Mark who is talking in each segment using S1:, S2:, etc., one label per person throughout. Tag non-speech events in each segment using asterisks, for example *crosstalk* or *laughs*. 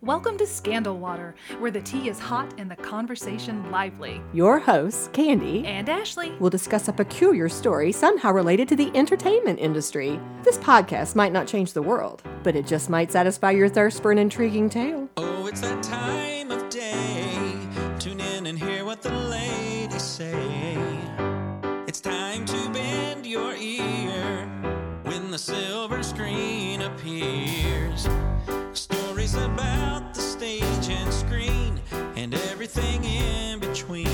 S1: Welcome to Scandal Water, where the tea is hot and the conversation lively.
S2: Your hosts, Candy
S1: And Ashley.
S2: will discuss a peculiar story somehow related to the entertainment industry. This podcast might not change the world, but it just might satisfy your thirst for an intriguing tale.
S3: Oh, it's that time of day. Tune in and hear what the ladies say. Everything in between.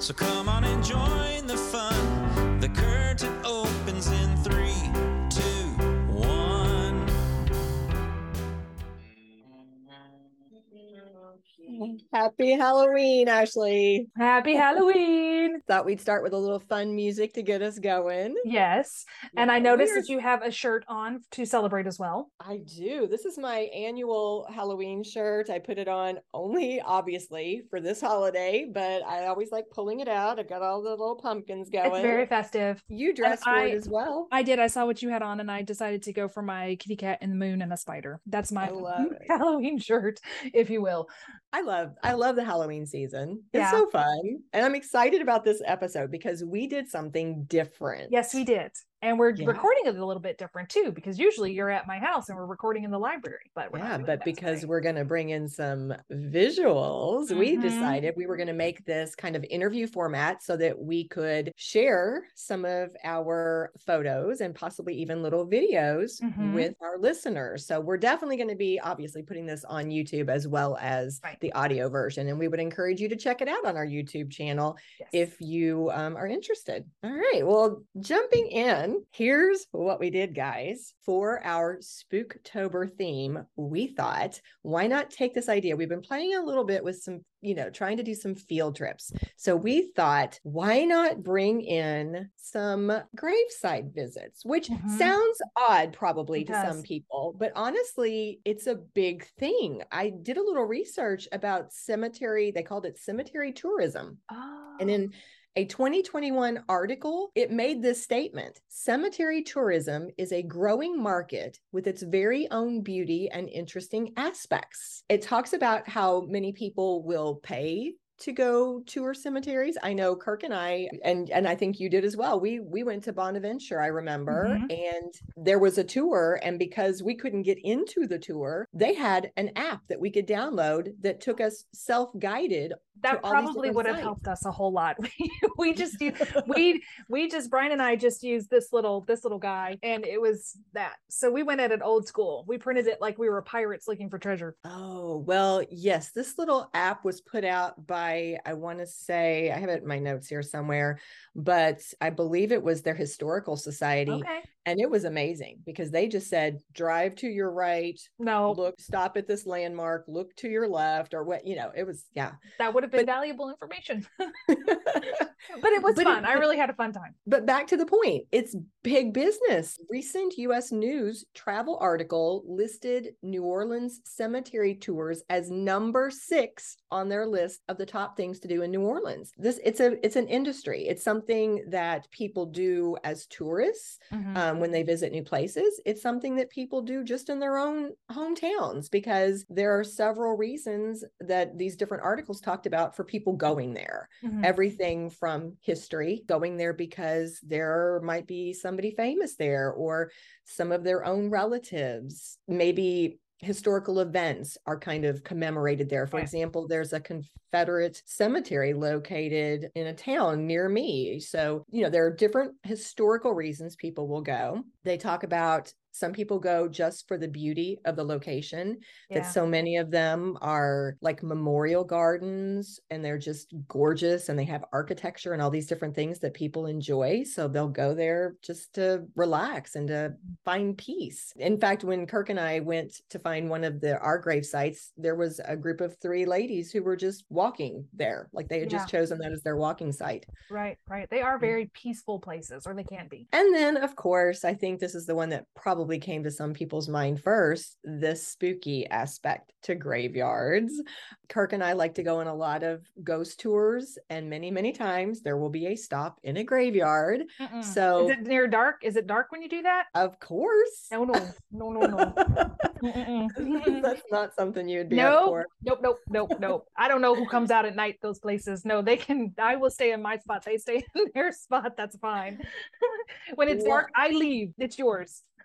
S3: So come on and join the fun. The curtain
S2: Happy Halloween, Ashley.
S4: Happy Halloween. *laughs*
S2: Thought we'd start with a little fun music to get us going.
S4: Yes. And I noticed that you have a shirt on to celebrate as well.
S2: I do. This is my annual Halloween shirt. I put it on only, obviously, for this holiday, but I always like pulling it out. I've got all the little pumpkins going.
S4: It's very festive.
S2: You dressed for
S4: I-
S2: it as well.
S4: I did. I saw what you had on and I decided to go for my kitty cat and the moon and a spider. That's my
S2: it. *laughs*
S4: Halloween shirt, if you will.
S2: I love I love the Halloween season. It's
S4: Yeah.
S2: so fun. And I'm excited about this episode because we did something different.
S4: Yes, we did. And we're
S2: Yeah.
S4: recording it a little bit different too, because usually you're at my house and we're recording in the library. But we're
S2: Yeah, but because
S4: today.
S2: we're going to bring in some visuals, we
S4: Mhm.
S2: decided we were going to make this kind of interview format so that we could share some of our photos and possibly even little videos
S4: Mhm.
S2: with our listeners. So we're definitely going to be obviously putting this on YouTube as well as
S4: Right.
S2: the audio version. And we would encourage you to check it out on our YouTube channel
S4: Yes.
S2: if you um, are interested. All right. Well, jumping in, here's what we did, guys. For our Spooktober theme, we thought, why not take this idea? We've been playing a little bit with some, you know, trying to do some field trips. So we thought, why not bring in some graveside visits, which
S4: Mhm.
S2: sounds odd probably
S4: It
S2: to some people, but honestly, it's a big thing. I did a little research about cemetery, they called it cemetery tourism.
S4: oh.
S2: And in a 2021 article, it made this statement Cemetery tourism is a growing market with its very own beauty and interesting aspects. It talks about how many people will pay to go tour cemeteries. I know Kirk and I and and I think you did as well. We we went to Bonaventure, I remember,
S4: Mhm.
S2: and there was a tour and because we couldn't get into the tour, they had an app that we could download that took us self-guided
S4: that probably would have
S2: sites.
S4: helped us a whole lot. *laughs* We, we just *laughs* we we just Brian and I just used this little this little guy and it was that. So we went at it old school. We printed it like we were pirates looking for treasure.
S2: Oh, well, yes, this little app was put out by, I want to say, I have it in my notes here somewhere, but I believe it was their historical society.
S4: Okay.
S2: And it was amazing because they just said, drive to your right,
S4: No,
S2: look, stop at this landmark, look to your left, or what, you know, it was, yeah.
S4: that would have been
S2: but-
S4: valuable information. *laughs* *laughs* but it was
S2: But it-
S4: fun. I really had a fun time.
S2: But back to the point, it's big business. Recent US News travel article listed New Orleans cemetery tours as number 6 on their list of the top things to do in New Orleans. This it's a it's an industry. It's something that people do as tourists
S4: Mhm.
S2: um, when they visit new places. It's something that people do just in their own hometowns because there are several reasons that these different articles talked about for people going there
S4: Mhm.
S2: everything from history, going there because there might be somebody famous there or some of their own relatives. Maybe historical events are kind of commemorated there. For
S4: Right.
S2: example, there's a Confederate cemetery located in a town near me. So, you know, there are different historical reasons people will go. They talk about some people go just for the beauty of the location
S4: Yeah.
S2: that so many of them are like memorial gardens and they're just gorgeous and they have architecture and all these different things that people enjoy. So they'll go there just to relax and to mm. find peace. In fact, when Kirk and I went to find one of the our grave sites, there was a group of three ladies who were just walking there. Like they had just chosen that as their walking site.
S4: Right, right. They are very peaceful places, or they can be.
S2: And then, of course, I think this is the one that probably came to some people's mind first this spooky aspect to graveyards. Kirk and I like to go on a lot of ghost tours, and many, many times there will be a stop in a graveyard.
S4: Mm-mm.
S2: So-
S4: is it near dark? Is it dark when you do that?
S2: Of course.
S4: No, no, no, no, no. *laughs*
S2: That's not something you would be up
S4: Nope,
S2: for.
S4: nope, nope, nope, nope. I don't know who comes out at night those places. No, they can. I will stay in my spot. They stay *laughs* in their spot. That's fine. *laughs* when it's
S2: What-
S4: dark, I leave. It's yours.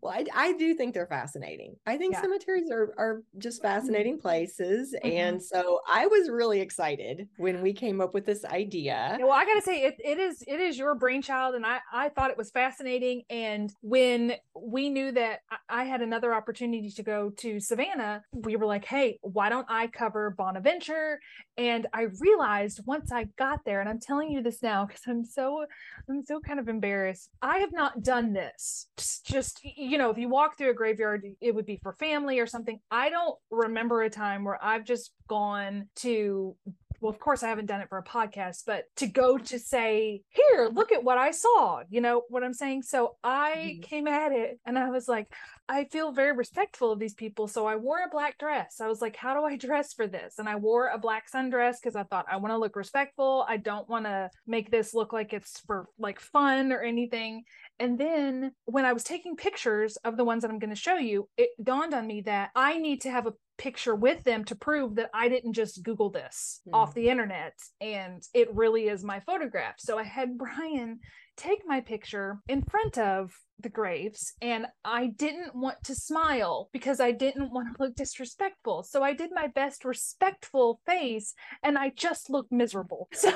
S2: Well, I, I do think they're fascinating. I think
S4: Yeah.
S2: cemeteries are are just fascinating places,
S4: Mhm.
S2: and so I was really excited when we came up with this idea.
S4: Yeah, well, I gotta say it, it is it is your brainchild, and I I thought it was fascinating. And when we knew that I- I had another opportunity to go to Savannah, we were like, hey, why don't I cover Bonaventure? And I realized once I got there, and I'm telling you this now because I'm so I'm so kind of embarrassed. I have not done this. Just, just you know, if you walk through a graveyard, it would be for family or something. I don't remember a time where I've just gone to well, of course, I haven't done it for a podcast, but to go to say, here, look at what I saw, you know what I'm saying? So I
S2: Mhm.
S4: came at it and I was like, I feel very respectful of these people. So I wore a black dress. I was like, how do I *laughs* dress for this? And I wore a black sundress because I thought I want to look respectful. I don't want to make this look like it's for like fun or anything. And then when I was taking pictures of the ones that I'm going to show you, it dawned on me that I need to have a picture with them to prove that I didn't just Google this
S2: Hmm.
S4: off the internet and it really is my photograph. So I had Brian take my picture in front of the graves and I didn't want to smile because I didn't want to look disrespectful. So I did my best respectful face and I just looked miserable. *laughs* So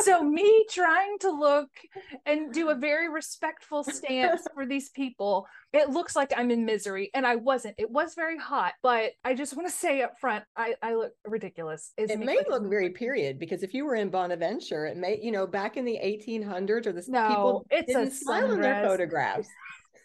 S4: so me trying to look and do a very respectful stance for these people, it looks like I'm in misery and I wasn't. It was very hot, but I just want to say up front, I I look ridiculous. Is
S2: It may look very period because if you were in Bonaventure, it may, you know, back in the 1800s or the
S4: No,
S2: people
S4: it's a
S2: didn't smile in their
S4: sundress. *laughs*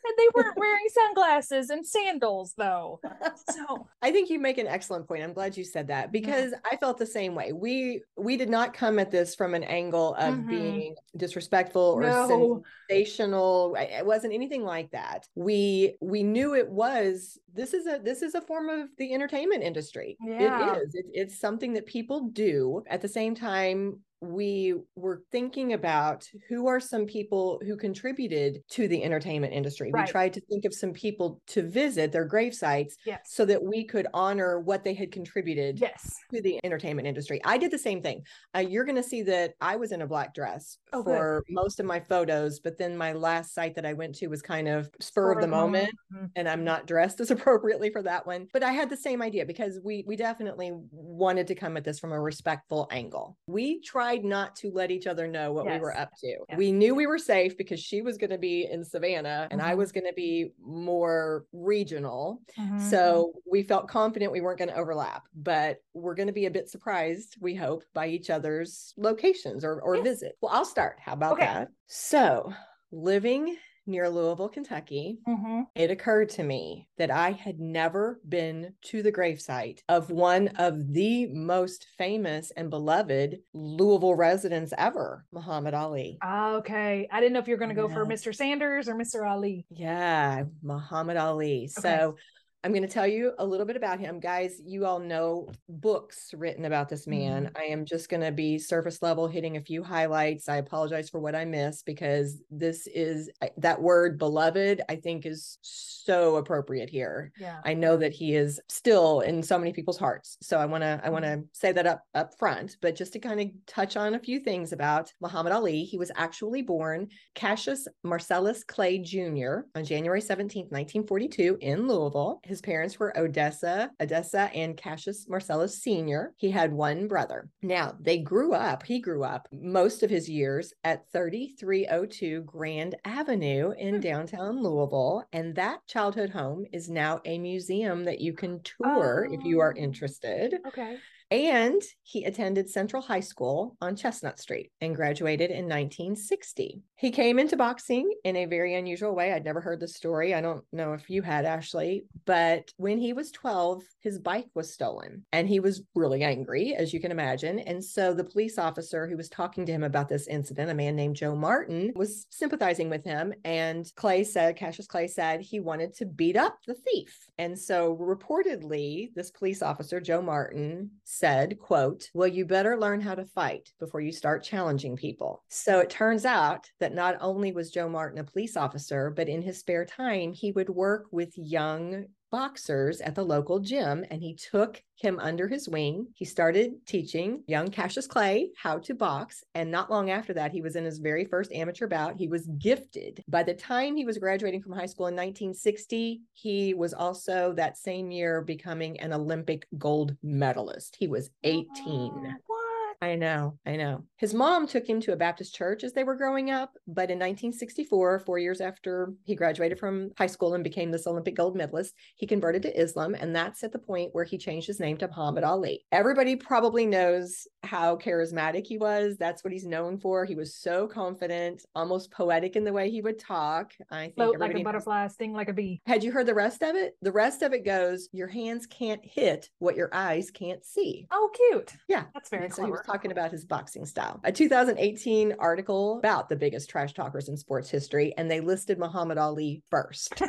S4: And they weren't wearing sunglasses and sandals though. *laughs* So
S2: I think you make an excellent point. I'm glad you said that because I felt the same way. We we did not come at this from an angle of
S4: Mhm.
S2: being disrespectful or
S4: No.
S2: sensational. It wasn't anything like that. We we knew it was this is a this is a form of the entertainment industry.
S4: Yeah.
S2: It is. It, it's something that people do. At the same time, we were thinking about who are some people who contributed to the entertainment industry.
S4: Right.
S2: We tried to think of some people to visit their grave sites
S4: yes.
S2: so that we could honor what they had contributed
S4: Yes.
S2: to the entertainment industry. I did the same thing. Uh, you're going to see that I was in a black dress
S4: Oh, good.
S2: for most of my photos, but then my last site that I went to was kind of spur of the moment
S4: Mhm.
S2: and I'm not dressed as *laughs* appropriately for that one. But I had the same idea because we we definitely wanted to come at this from a respectful angle. We tried not to let each other know what we were up to.
S4: Yeah.
S2: We knew we were safe because she was going to be in Savannah and I
S4: Mhm.
S2: was going to be more regional.
S4: Mhm.
S2: So we felt confident we weren't going to overlap, but we're going to be a bit surprised, we hope, by each other's locations or, or
S4: Yes.
S2: visit. Well, I'll start. How about
S4: Okay.
S2: that? So, living near Louisville, Kentucky,
S4: Mhm.
S2: it occurred to me that I had never been to the gravesite of one of the most famous and beloved Louisville residents ever, Muhammad Ali.
S4: Ah, okay. I didn't know if you were going to go for Mr. Sanders or Mr. Ali.
S2: Yeah, Muhammad Ali.
S4: Okay.
S2: So I'm going to tell you a little bit about him. Guys, you all know books written about this man.
S4: Mm-hmm.
S2: I am just going to be surface level, hitting a few highlights. I apologize for what I missed because this is that word beloved, I think, is so appropriate here.
S4: Yeah.
S2: I know that he is still in so many people's hearts. So I want to I want to say that up up front, but just to kind of touch on a few things about Muhammad Ali, he was actually born Cassius Marcellus Clay Jr. on January 17th, 1942 in Louisville. His parents were Odessa, Odessa and Cassius Marcellus Sr. He had one brother. Now, they grew up, he grew up most of his years at 3302 Grand Avenue in
S4: Hmm.
S2: downtown Louisville, and that childhood home is now a museum that you can tour if you are
S4: Oh.
S2: interested.
S4: Okay.
S2: And he attended Central High School on Chestnut Street and graduated in 1960. He came into boxing in a very unusual way. I'd never heard the story. I don't know if you had, Ashley, but when he was 12, his bike was stolen and he was really angry, as you can imagine. And so the police officer who was talking to him about this incident, a man named Joe Martin, was sympathizing with him. And Clay said, Cassius Clay said he wanted to beat up the thief. And so reportedly, this police officer, Joe Martin, said, quote, well, you better learn how to fight before you start challenging people. So it turns out that Not only was Joe Martin a police officer, but in his spare time, he would work with young boxers at the local gym and he took him under his wing. He started teaching young Cassius Clay how to box. And not long after that, he was in his very first amateur bout. He was gifted. By the time he was graduating from high school in 1960, he was also that same year becoming an Olympic gold medalist. He was 18.
S4: What?
S2: I know, I know. His mom took him to a Baptist church as they were growing up, but in 1964, four years after he graduated from high school and became this Olympic gold medalist, he converted to Islam, and that's at the point where he changed his name to Muhammad Ali. Everybody probably knows how charismatic he was. That's what he's known for. He was so confident, almost poetic in the way he would talk. I think
S4: Float like a
S2: knows
S4: butterfly, sting like a bee.
S2: had you heard the rest of it? The rest of it goes, your hands can't hit what your eyes can't see.
S4: Oh, cute.
S2: Yeah.
S4: That's very
S2: And so
S4: clever.
S2: Talking about his boxing style. A 2018 article about the biggest trash talkers in sports history, and they listed Muhammad Ali first.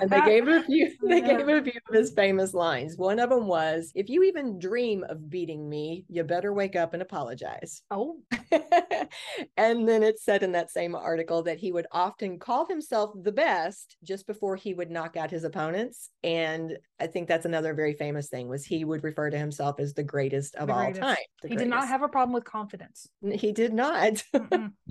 S2: And they gave him a few, *laughs* they gave him a few of his famous lines. One of them was, if you even dream of beating me, you better wake up and apologize. *laughs*
S4: oh,
S2: and then it said in that same article that he would often call himself the best just before he would knock out his opponents. And I think that's another very famous thing was he would refer to himself as the greatest of
S4: The
S2: all
S4: greatest.
S2: time.
S4: he did not
S2: greatest.
S4: Have a problem with confidence.
S2: He did not. *laughs*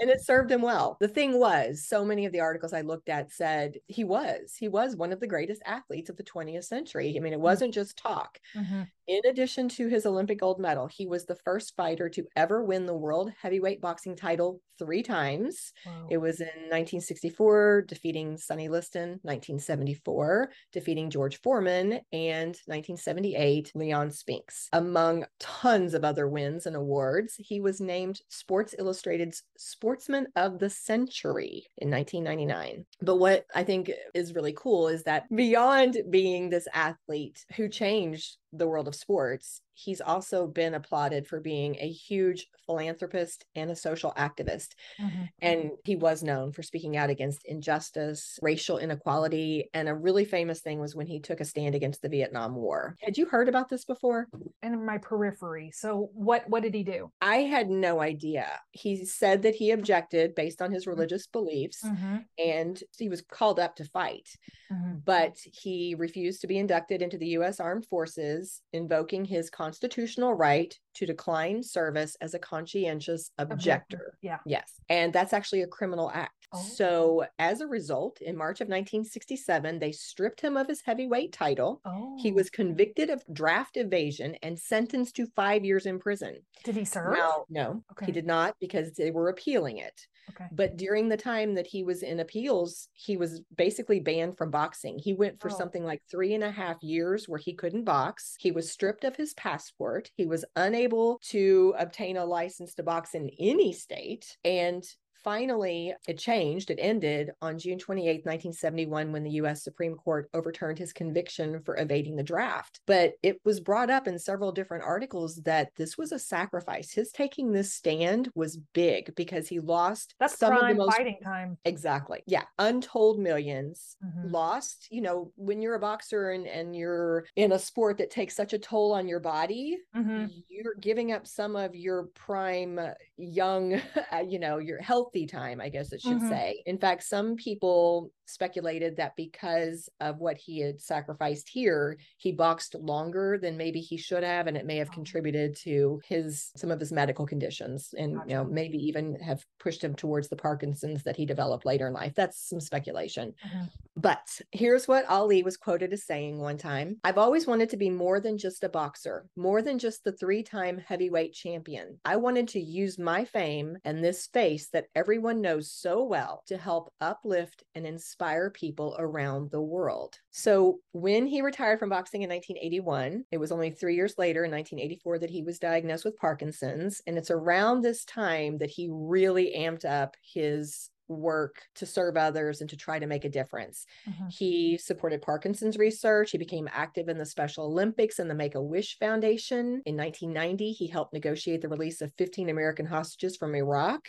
S2: And it served him well. The thing was, so many of the articles I looked at said he was, he was one of the greatest athletes of the 20th century. I mean, it wasn't just talk.
S4: Mhm.
S2: In addition to his Olympic gold medal, he was the first fighter to ever win the world heavyweight boxing title three times.
S4: Wow.
S2: It was in 1964, defeating Sonny Liston, 1974, defeating George Foreman, and 1978, Leon Spinks. Among tons of other wins and awards, he was named Sports Illustrated's Sportsman of the Century in 1999. But what I think is really cool is that beyond being this athlete who changed the world of sports, he's also been applauded for being a huge philanthropist and a social activist.
S4: Mhm.
S2: And he was known for speaking out against injustice, racial inequality. And a really famous thing was when he took a stand against the Vietnam War. Had you heard about this before?
S4: In my periphery. So what what did he do?
S2: I had no idea. He said that he objected based on his religious beliefs
S4: Mhm.
S2: and he was called up to fight,
S4: Mhm.
S2: but he refused to be inducted into the U.S. Armed Forces, invoking his constitutional right to decline service as a conscientious objector.
S4: Yeah.
S2: Yes. And that's actually a criminal act.
S4: Oh.
S2: So, as a result, in March of 1967, they stripped him of his heavyweight title.
S4: Oh.
S2: He was convicted of draft evasion and sentenced to five years in prison.
S4: Did he serve?
S2: Now, no,
S4: Okay.
S2: he did not because they were appealing it.
S4: Okay.
S2: But during the time that he was in appeals, he was basically banned from boxing. He went for
S4: Oh.
S2: something like three and a half years where he couldn't box. He was stripped of his passport. He was unable to obtain a license to box in any state. And Finally, it changed. It ended on June 28, 1971, when the U.S. Supreme Court overturned his conviction for evading the draft. But it was brought up in several different articles that this was a sacrifice. His taking this stand was big because he lost
S4: That's
S2: some of the most
S4: fighting time.
S2: Exactly. Yeah. Untold 1000000s
S4: Mhm.
S2: lost. You know, when you're a boxer and, and you're in a sport that takes such a toll on your body,
S4: Mhm.
S2: you're giving up some of your prime uh, young, *laughs* uh, you know, your healthy time, I guess it should
S4: Mhm.
S2: say. In fact, some people speculated that because of what he had sacrificed here, he boxed longer than maybe he should have, and it may have
S4: Oh.
S2: contributed to his some of his medical conditions, and you know, maybe even have pushed him towards the Parkinson's that he developed later in life. That's some speculation.
S4: Mhm.
S2: But here's what Ali was quoted as saying one time I've always wanted to be more than just a boxer, more than just the three time heavyweight champion. I wanted to use my fame and this face that everyone knows so well to help uplift and inspire people around the world. So when he retired from boxing in 1981, it was only three years later in 1984 that he was diagnosed with Parkinson's. And it's around this time that he really amped up his work to serve others and to try to make a difference.
S4: Mhm.
S2: He supported Parkinson's research. He became active in the Special Olympics and the Make a Wish Foundation. In 1990, he helped negotiate the release of 15 American hostages from Iraq.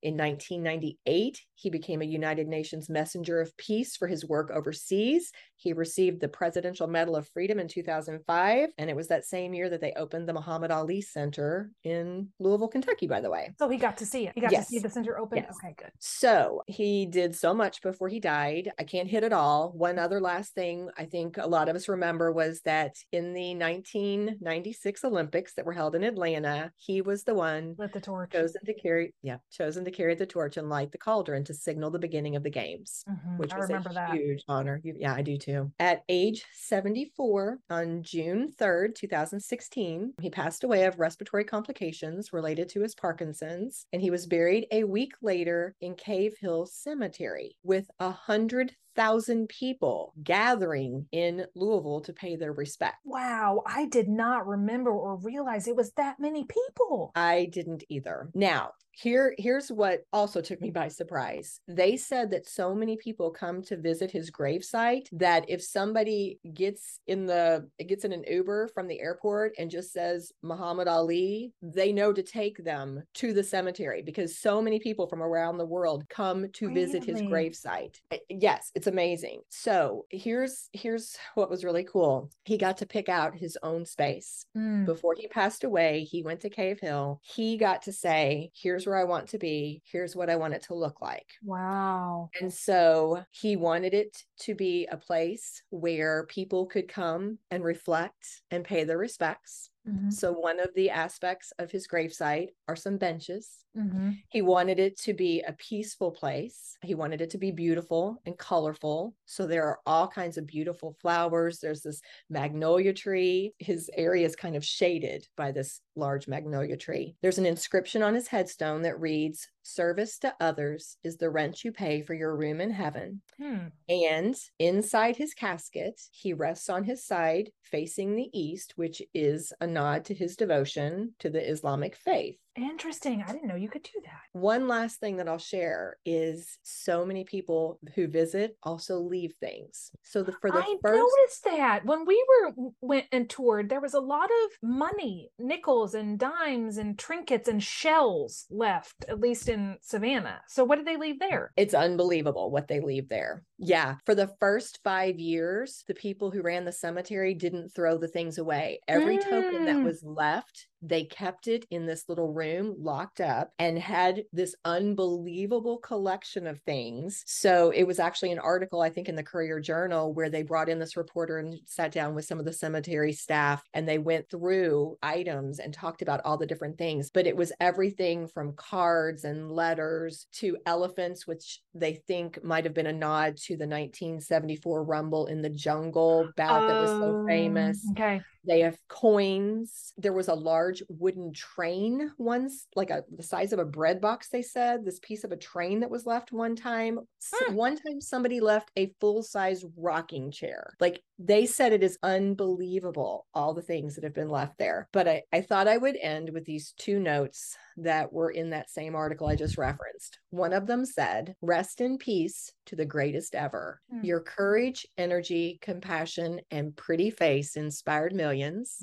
S2: In 1998, he became a United Nations Messenger of Peace for his work overseas. He received the Presidential Medal of Freedom in 2005. And it was that same year that they opened the Muhammad Ali Center in Louisville, Kentucky, by the way.
S4: So he got to see it. He got
S2: Yes.
S4: to see the center open.
S2: Yes.
S4: Okay, good.
S2: So he did so much before he died. I can't hit it all. One other last thing I think a lot of us remember was that in the 1996 Olympics that were held in Atlanta, he was the one
S4: Lit the torch.
S2: chosen to carry, yeah, chosen to carry the torch and light the cauldron to signal the beginning of the games.
S4: Mhm,
S2: Which
S4: I
S2: was a
S4: that.
S2: huge honor. Yeah, I do too. At age 74, on June 3rd, 2016, he passed away of respiratory complications related to his Parkinson's, and he was buried a week later in Cave Hill Cemetery with a hundred thousand people gathering in Louisville to pay their respect.
S4: Wow, I did not remember or realize it was that many people.
S2: I didn't either. Now, here here's what also took me by surprise. They said that so many people come to visit his gravesite that if somebody gets in the gets in an Uber from the airport and just says Muhammad Ali, they know to take them to the cemetery because so many people from around the world come to visit his gravesite. Uh, Yes, it's amazing. So, here's here's what was really cool. He got to pick out his own space
S4: Mm,
S2: before he passed away, he went to Cave Hill. He got to say, Here's where I want to be. Here's what I want it to look like.
S4: Wow.
S2: And so he wanted it to be a place where people could come and reflect and pay their respects.
S4: Mhm,
S2: So, one of the aspects of his gravesite are some benches.
S4: mhm.
S2: He wanted it to be a peaceful place. He wanted it to be beautiful and colorful. So there are all kinds of beautiful flowers. There's this magnolia tree. His area is kind of shaded by this large magnolia tree. There's an inscription on his headstone that reads, Service to others is the rent you pay for your room in heaven.
S4: Hmm.
S2: And inside his casket, he rests on his side facing the east, which is a nod to his devotion to the Islamic faith.
S4: Interesting. I didn't know you could do that.
S2: One last thing that I'll share is so many people who visit also leave things. So the for the
S4: I
S2: first
S4: noticed that when we were went and toured, there was a lot of money, nickels and dimes and trinkets and shells left, at least in Savannah. So what did they leave there?
S2: it's unbelievable what they leave there. Yeah, for the first 5 years, the people who ran the cemetery didn't throw the things away. Every token that
S4: Mm.
S2: was left, they kept it in this little room locked up and had this unbelievable collection of things. So it was actually an article, I think, in the Courier Journal where they brought in this reporter and sat down with some of the cemetery staff and they went through items and talked about all the different things. But it was everything from cards and letters to elephants, which they think might have been a nod to the 1974 Rumble in the Jungle bout that was so
S4: Um,
S2: famous.
S4: Okay.
S2: They have coins. There was a large wooden train once, like a the size of a bread box, they said. This piece of a train that was left one time.
S4: Hmm.
S2: One time somebody left a full-size rocking chair. Like they said it is unbelievable, all the things that have been left there. But I, I thought I would end with these two notes that were in that same article I just referenced. One of them said, Rest in peace to the greatest ever.
S4: Hmm.
S2: Your courage, energy, compassion, and pretty face inspired millions.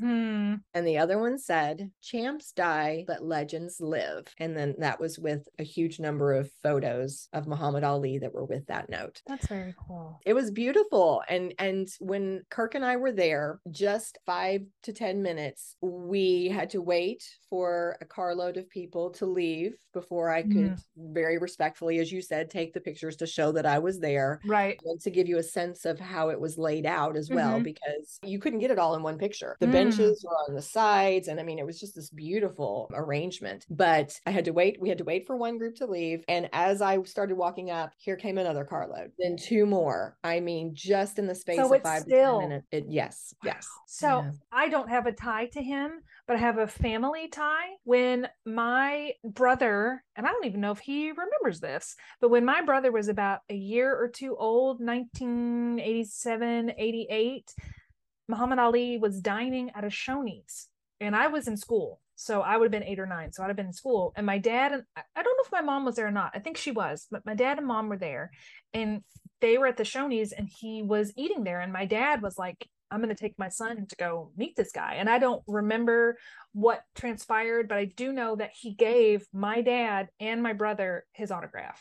S4: Hmm.
S2: And the other one said, Champs die, but legends live. And then that was with a huge number of photos of Muhammad Ali that were with that note.
S4: That's very cool.
S2: It was beautiful. And and when Kirk and I were there, just five to 10 minutes, we had to wait for a carload of people to leave before I could very respectfully, as you said, take the pictures to show that I was there
S4: Right.
S2: and to give you a sense of how it was laid out as well,
S4: Mhm.
S2: because you couldn't get it all in one picture. The
S4: Mm.
S2: benches were on the sides, and I mean, it was just this beautiful arrangement. But I had to wait. We had to wait for one group to leave. And as I started walking up, here came another carload, then two more. I mean, just in the space
S4: So
S2: of
S4: it's
S2: five to
S4: still-
S2: 10 minutes. It, yes, yes. *sighs*
S4: So
S2: Yeah.
S4: I don't have a tie to him, but I have a family tie. When my brother, and I don't even know if he remembers this, but when my brother was about a year or two old, 1987, 88, Muhammad Ali was dining at a Shoney's, and I was in school. So I would have been eight or nine. So I'd have been in school. And my dad and I- don't know if my mom was there or not. I think she was, but my dad and mom were there. And they were at the Shoney's and he was eating there. And my dad was like, I'm going to take my son to go meet this guy. And I don't remember what transpired, but I do know that he gave my dad and my brother his autograph.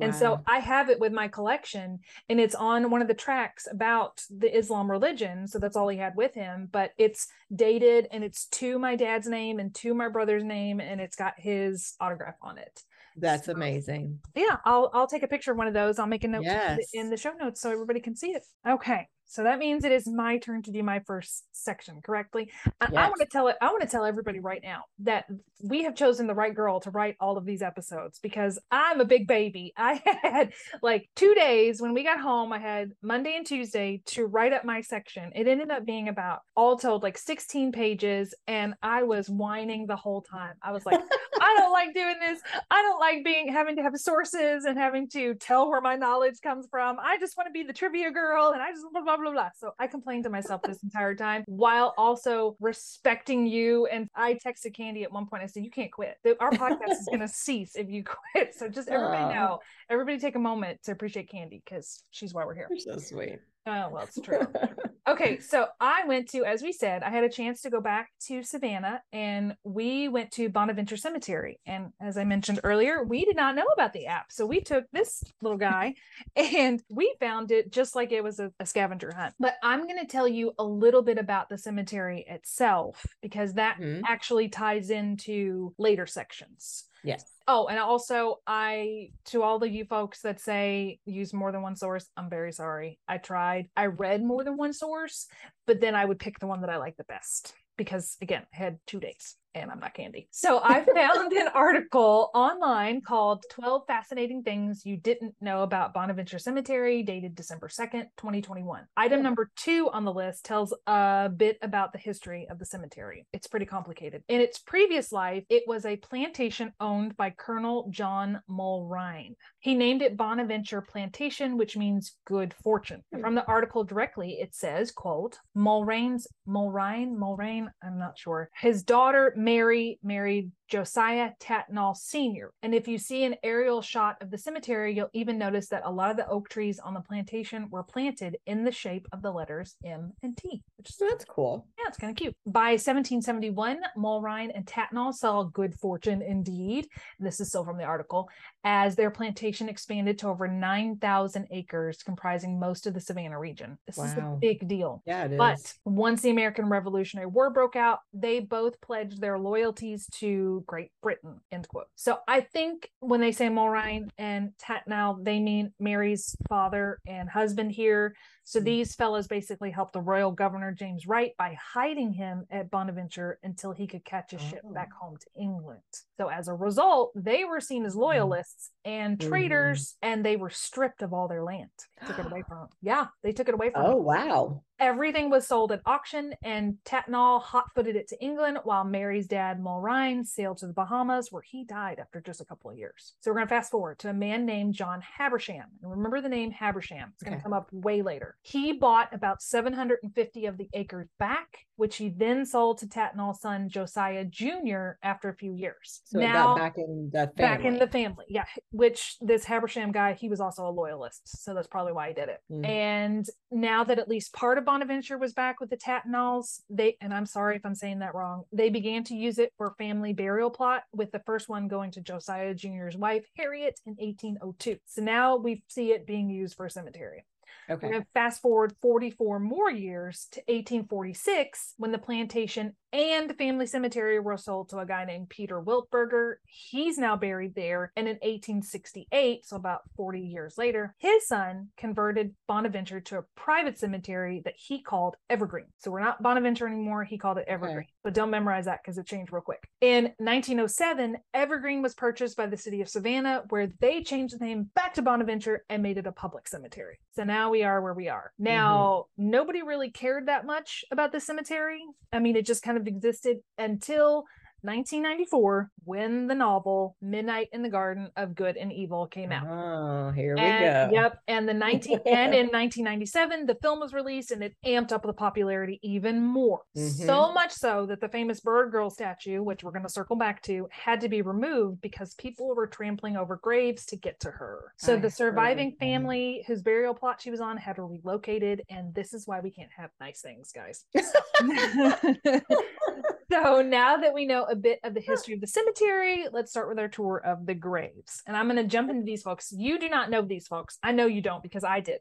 S4: And so I have it with my collection, and it's on one of the tracks about the Islam religion. So that's all he had with him, but it's dated and it's to my dad's name and to my brother's name, and it's got his autograph on it.
S2: That's
S4: So-
S2: amazing.
S4: Yeah, I'll I'll take a picture of one of those. I'll make a note to put it
S2: Yes.
S4: in the show notes so everybody can see it. Okay. So that means it is my turn to do my first section correctly. And I
S2: Yes.
S4: want to tell it, I want to tell everybody right now that we have chosen the right girl to write all of these episodes because I'm a big baby. *laughs* I had like two days when we got home, I had Monday and Tuesday to write up my section. It ended up being about all told like 16 pages, and I was whining the whole time. I was like, I don't *laughs* like doing this. I don't like being having to have sources and having to tell where my knowledge comes from. I just want to be the trivia girl and I just blah blah blah blah. So I complained to myself this entire time while also respecting you. And I texted Candy at one point. I said, "You can't quit. Our podcast is going *laughs* to cease if you quit." So just everybody know. Everybody take a moment to appreciate Candy because she's why we're here.
S2: You're so sweet.
S4: Oh well, it's true. *laughs* Okay, so I went to, as we said, I had a chance to go back to Savannah and we went to Bonaventure Cemetery. And as I mentioned earlier, we did not know about the app. So we took this little guy *laughs* and we found it just like it was a, a scavenger hunt. But I'm going to tell you a little bit about the cemetery itself because that
S2: Mhm.
S4: actually ties into later sections.
S2: Yes.
S4: Oh, and also I to all of you folks that say use more than one source, I'm very sorry. I tried. I read more than one source, but then I would pick the one that I like the best because again, I had 2 days and I'm not candy. So I found an *laughs* article online called 12 fascinating things you didn't know about Bonaventure Cemetery dated December 2nd, 2021. Item number 2 on the list tells a bit about the history of the cemetery. It's pretty complicated. In its previous life, it was a plantation owned by Colonel John Mulrine. He named it Bonaventure Plantation, which means good fortune.
S2: Hmm.
S4: From the article directly, it says, quote, Mulrane's Mulrine, Mulraine, I'm not sure. His daughter Mary married Josiah Tatnall Sr. And if you see an aerial shot of the cemetery, you'll even notice that a lot of the oak trees on the plantation were planted in the shape of the letters M and T, which is
S2: that's cool.
S4: yeah, it's kind of cute. By 1771, Mulrine and Tatnall saw good fortune indeed. This is still from the article, as their plantation expanded to over 9,000 acres, comprising most of the Savannah region. This is a big deal.
S2: Yeah, it is.
S4: But once the American Revolutionary War broke out, they both pledged their loyalties to Great Britain. End quote. So I think when they say Mulrine and Tatnall, they mean Mary's father and husband here. So
S2: Mm.
S4: these fellows basically helped the royal governor James Wright by hiding him at Bonaventure until he could catch a ship
S2: Oh.
S4: back home to England. So as a result, they were seen as loyalists and
S2: Mhm.
S4: traitors, and they were stripped of all their land. Took it away from them. *gasps* Yeah, they took it away from them
S2: Oh wow.
S4: everything was sold at auction and Tatnall hot-footed it to England while Mary's dad Mulrine sailed to the Bahamas where he died after just a couple of years. So we're going to fast forward to a man named John Habersham. And remember the name Habersham. It's going to
S2: Okay.
S4: come up way later. He bought about 750 of the acres back, which he then sold to Tatnall's son Josiah Jr. after a few years.
S2: So
S4: now
S2: got back in the family.
S4: back in the family. Yeah, which this Habersham guy, he was also a loyalist, so that's probably why he did it.
S2: Mm.
S4: And now that at least part of Bonaventure was back with the Tatnalls, they and I'm sorry if I'm saying that wrong, they began to use it for family burial plot, with the first one going to Josiah Jr.'s wife Harriet in 1802. So now we see it being used for a cemetery.
S2: Okay.
S4: Fast forward 44 more years to 1846 when the plantation and the family cemetery were sold to a guy named Peter Wiltberger. He's now buried there. And in 1868, so about 40 years later, his son converted Bonaventure to a private cemetery that he called Evergreen. So we're not Bonaventure anymore. He called it Evergreen. But don't memorize that because it changed real quick. In 1907, Evergreen was purchased by the city of Savannah, where they changed the name back to Bonaventure and made it a public cemetery. So now we are where we are. Mm-hmm. Now, nobody really cared that much about the cemetery. I mean, it just kind of existed until 1994 when the novel Midnight in the Garden of Good and Evil came out.
S2: Oh, here we
S4: And-
S2: go.
S4: Yep. And the 19 *laughs* and in 1997, the film was released and it amped up the popularity even more.
S2: Mm-hmm.
S4: So much so that the famous Bird Girl statue, which we're going to circle back to, had to be removed because people were trampling over graves to get to her. So
S2: I
S4: the surviving family whose burial plot she was on had her relocated. And this is why we can't have nice things, guys. *laughs* *laughs* so now that we know a bit of the history of the cemetery, let's start with our tour of the graves. And I'm going to jump into these folks. You do not know these folks. I know you don't because I did.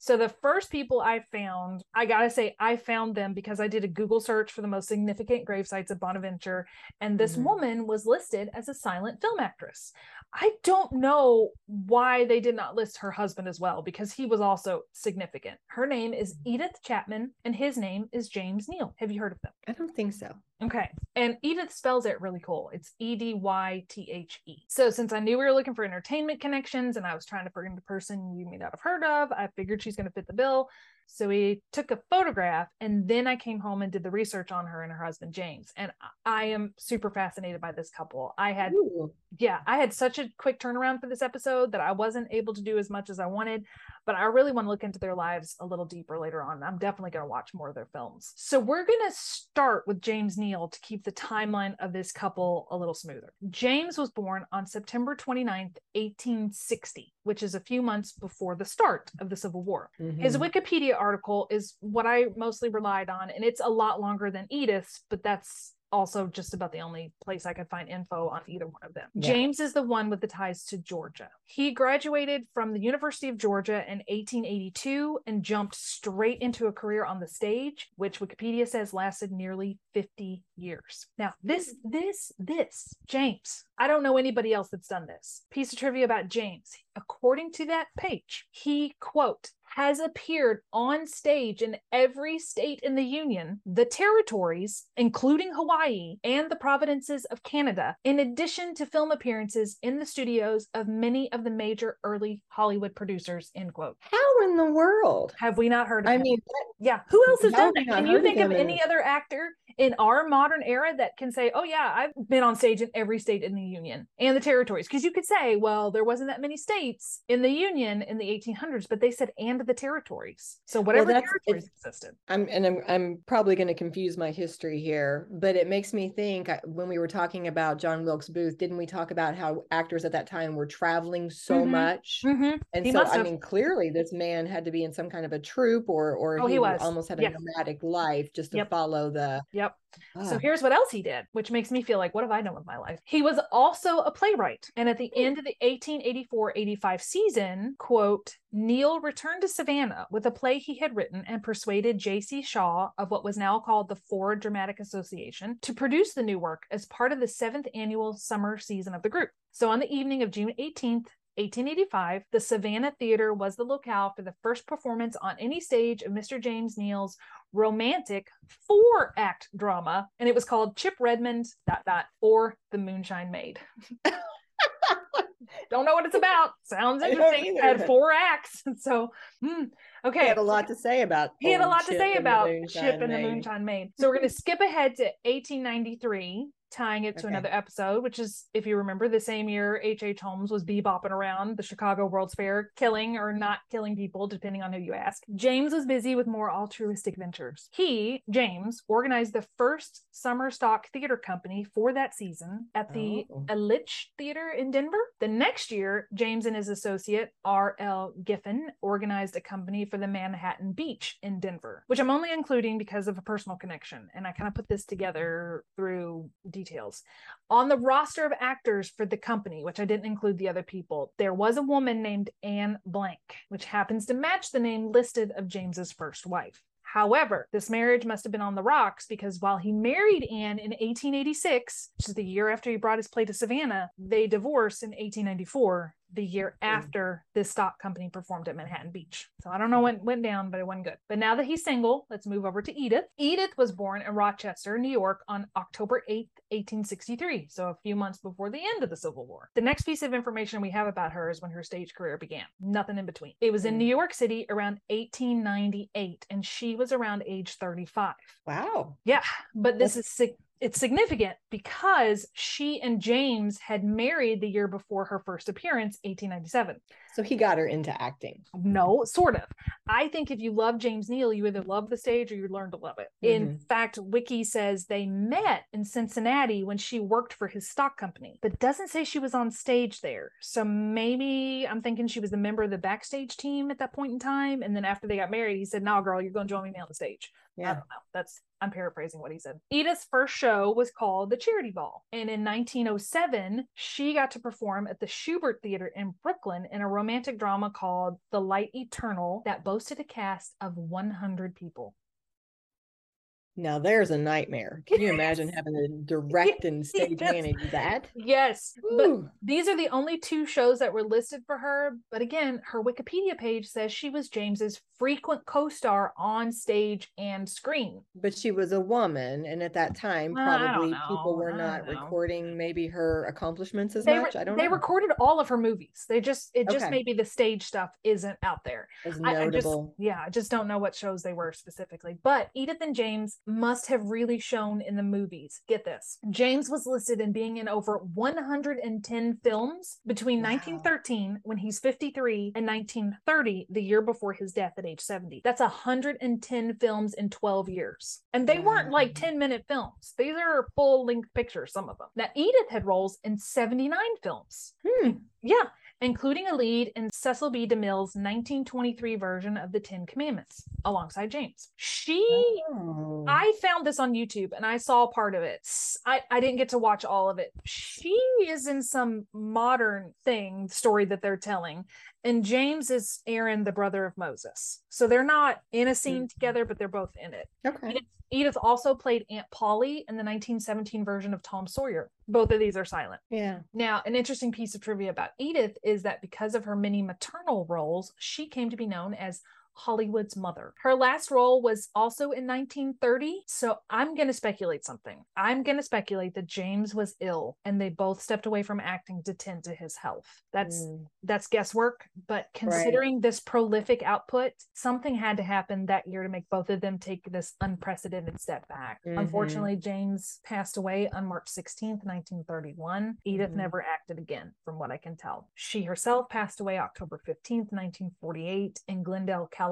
S4: So the first people I found, I gotta say, I found them because I did a Google search for the most significant grave sites of Bonaventure, and this
S2: Mhm.
S4: woman was listed as a silent film actress. I don't know why they did not list her husband as well because he was also significant. Her name is Edythe Chapman, and his name is James Neill. Have you heard of them?
S2: I don't think so.
S4: Okay. And Edythe spells it really cool. It's E D Y T H E. So since I knew we were looking for entertainment connections and I was trying to find a person you may not have heard of, I figured she's going to fit the bill. So we took a photograph and then I came home and did the research on her and her husband James. And I- I am super fascinated by this couple. I had
S2: Ooh.
S4: Yeah, I had such a quick turnaround for this episode that I wasn't able to do as much as I wanted, but I really want to look into their lives a little deeper later on. I'm definitely going to watch more of their films. So we're going to start with James Neill to keep the timeline of this couple a little smoother. James was born on September 29th, 1860, which is a few months before the start of the Civil War. His
S2: Mhm.
S4: Wikipedia article is what I mostly relied on, and it's a lot longer than Edythe's, but that's also just about the only place I could find info on either one of them.
S2: Yeah.
S4: James is the one with the ties to Georgia. He graduated from the University of Georgia in 1882 and jumped straight into a career on the stage, which Wikipedia says lasted nearly 50 years. Now, this, this, this, James, I don't know anybody else that's done this. Piece of trivia about James. According to that page, he, quote, has appeared on stage in every state in the Union, the territories, including Hawaii, and the provinces of Canada, in addition to film appearances in the studios of many of the major early Hollywood producers, end quote.
S2: How in the world?
S4: Have we not heard of
S2: I
S4: him?
S2: mean,
S4: Yeah. Who else has done that? Can you think of
S2: him
S4: any other actor in our modern era that can say, oh, yeah, I've been on stage in every state in the Union and the territories? Because you could say, well, there wasn't that many states in the Union in the 1800s, but they said, and the territories. So whatever
S2: that's-
S4: territories existed.
S2: I'm and I'm I'm probably going to confuse my history here, but it makes me think when we were talking about John Wilkes Booth, didn't we talk about how actors at that time were traveling so
S4: Mhm.
S2: much?
S4: Mm-hmm.
S2: And
S4: He
S2: so I mean, clearly this man had to be in some kind of a troupe or or
S4: Oh, he was.
S2: almost had a
S4: Yes.
S2: nomadic life just to
S4: Yep.
S2: follow the
S4: Yep. So
S2: Ah,
S4: here's what else he did, which makes me feel like, what have I done with my life? He was also a playwright. And at the end of the 1884 85 season, quote, Neill returned to Savannah with a play he had written and persuaded J.C. Shaw of what was now called the Ford Dramatic Association to produce the new work as part of the seventh annual summer season of the group. So on the evening of June 18th, 1885, the Savannah Theater was the locale for the first performance on any stage of Mr. James Neill's romantic four act drama, and it was called Chip Redmond dot dot or the Moonshine Maid. *laughs* Don't know what it's about. Sounds interesting.
S2: either,
S4: Had four acts. *laughs* So, hmm,
S2: he
S4: okay.
S2: had a lot to say about
S4: He had a lot to say about Chip and the Moonshine Maid. So we're going to skip ahead to 1893, tying it to
S2: Okay.
S4: another episode, which is, if you remember, the same year H.H. H. Holmes was bebopping around the Chicago World's Fair, killing or not killing people, depending on who you ask. James was busy with more altruistic ventures. He, James, organized the first summer stock theater company for that season at the
S2: Oh.
S4: Elitch Theater in Denver. The next year, James and his associate R.L. Giffen organized a company for the Manhattan Beach in Denver, which I'm only including because of a personal connection. And I kind of put this together through details. On the roster of actors for the company, which I didn't include the other people, there was a woman named Anne Blank, which happens to match the name listed of James's first wife. However, this marriage must have been on the rocks because while he married Anne in 1886, which is the year after he brought his play to Savannah, they divorced in 1894, the year after this stock company performed at Manhattan Beach. So I don't know when went down, but it wasn't good. But now that he's single, let's move over to Edythe. Edythe was born in Rochester, New York on October 8th, 1863, so a few months before the end of the Civil War. The next piece of information we have about her is when her stage career began. Nothing in between. It was in
S2: Mm.
S4: New York City around 1898, and she was around age 35.
S2: Wow.
S4: Yeah, but this is sig- it's significant because she and James had married the year before her first appearance, 1897.
S2: So he got her into acting.
S4: No, sort of. I think if you love James Neill, you either love the stage or you learn to love it. In
S2: Mhm.
S4: fact, Wiki says they met in Cincinnati when she worked for his stock company, but doesn't say she was on stage there. So maybe I'm thinking she was a member of the backstage team at that point in time. And then after they got married, he said, No, girl, you're going to join me on the stage. I
S2: Yeah.
S4: don't know. That's I'm paraphrasing what he said. Edythe's first show was called The Charity Ball. And in 1907, she got to perform at the Shubert Theater in Brooklyn in a romantic drama called The Light Eternal that boasted a cast of 100 people.
S2: Now there's a nightmare. Can you imagine having to *laughs* direct and stage
S4: Yes.
S2: manage that?
S4: Yes, but these are the only two shows that were listed for her. But again, her Wikipedia page says she was James's frequent co-star on stage and screen.
S2: But she was a woman, and at that time, probably people were not recording maybe her accomplishments as
S4: They, re-
S2: much. I don't know.
S4: they
S2: know.
S4: recorded all of her movies. They just it just
S2: Okay.
S4: maybe the stage stuff isn't out there.
S2: as
S4: I, I just
S2: notable.
S4: yeah, I just don't know what shows they were specifically. But Edythe and James must have really shown in the movies. Get this. James was listed in being in over 110 films between
S2: Wow.
S4: 1913 when he's 53 and 1930 the year before his death at age 70. That's 110 films in 12 years. And they weren't like 10 minute films. These are full length pictures some of them. Now Edythe had roles in 79 films.
S2: Hmm.
S4: Yeah, including a lead in Cecil B. DeMille's 1923 version of the Ten Commandments alongside James. She,
S2: Oh.
S4: I found this on YouTube and I saw part of it. I, I didn't get to watch all of it. She is in some modern thing story that they're telling. And James is Aaron, the brother of Moses. So they're not in a scene
S2: Mhm.
S4: together, but they're both in it.
S2: okay.
S4: Edythe, Edythe also played Aunt Polly in the 1917 version of Tom Sawyer. Both of these are silent.
S2: Yeah.
S4: Now, an interesting piece of trivia about Edythe is that because of her many maternal roles, she came to be known as Hollywood's mother. Her last role was also in 1930. So I'm going to speculate something. I'm going to speculate that James was ill and they both stepped away from acting to tend to his health. That's
S2: Mm.
S4: that's guesswork, but considering this prolific output, something had to happen that year to make both of them take this unprecedented step back.
S2: Mhm.
S4: Unfortunately, James passed away on March 16th, 1931. Edythe
S2: Mhm.
S4: never acted again, from what I can tell. She herself passed away October 15th, 1948, in Glendale, California,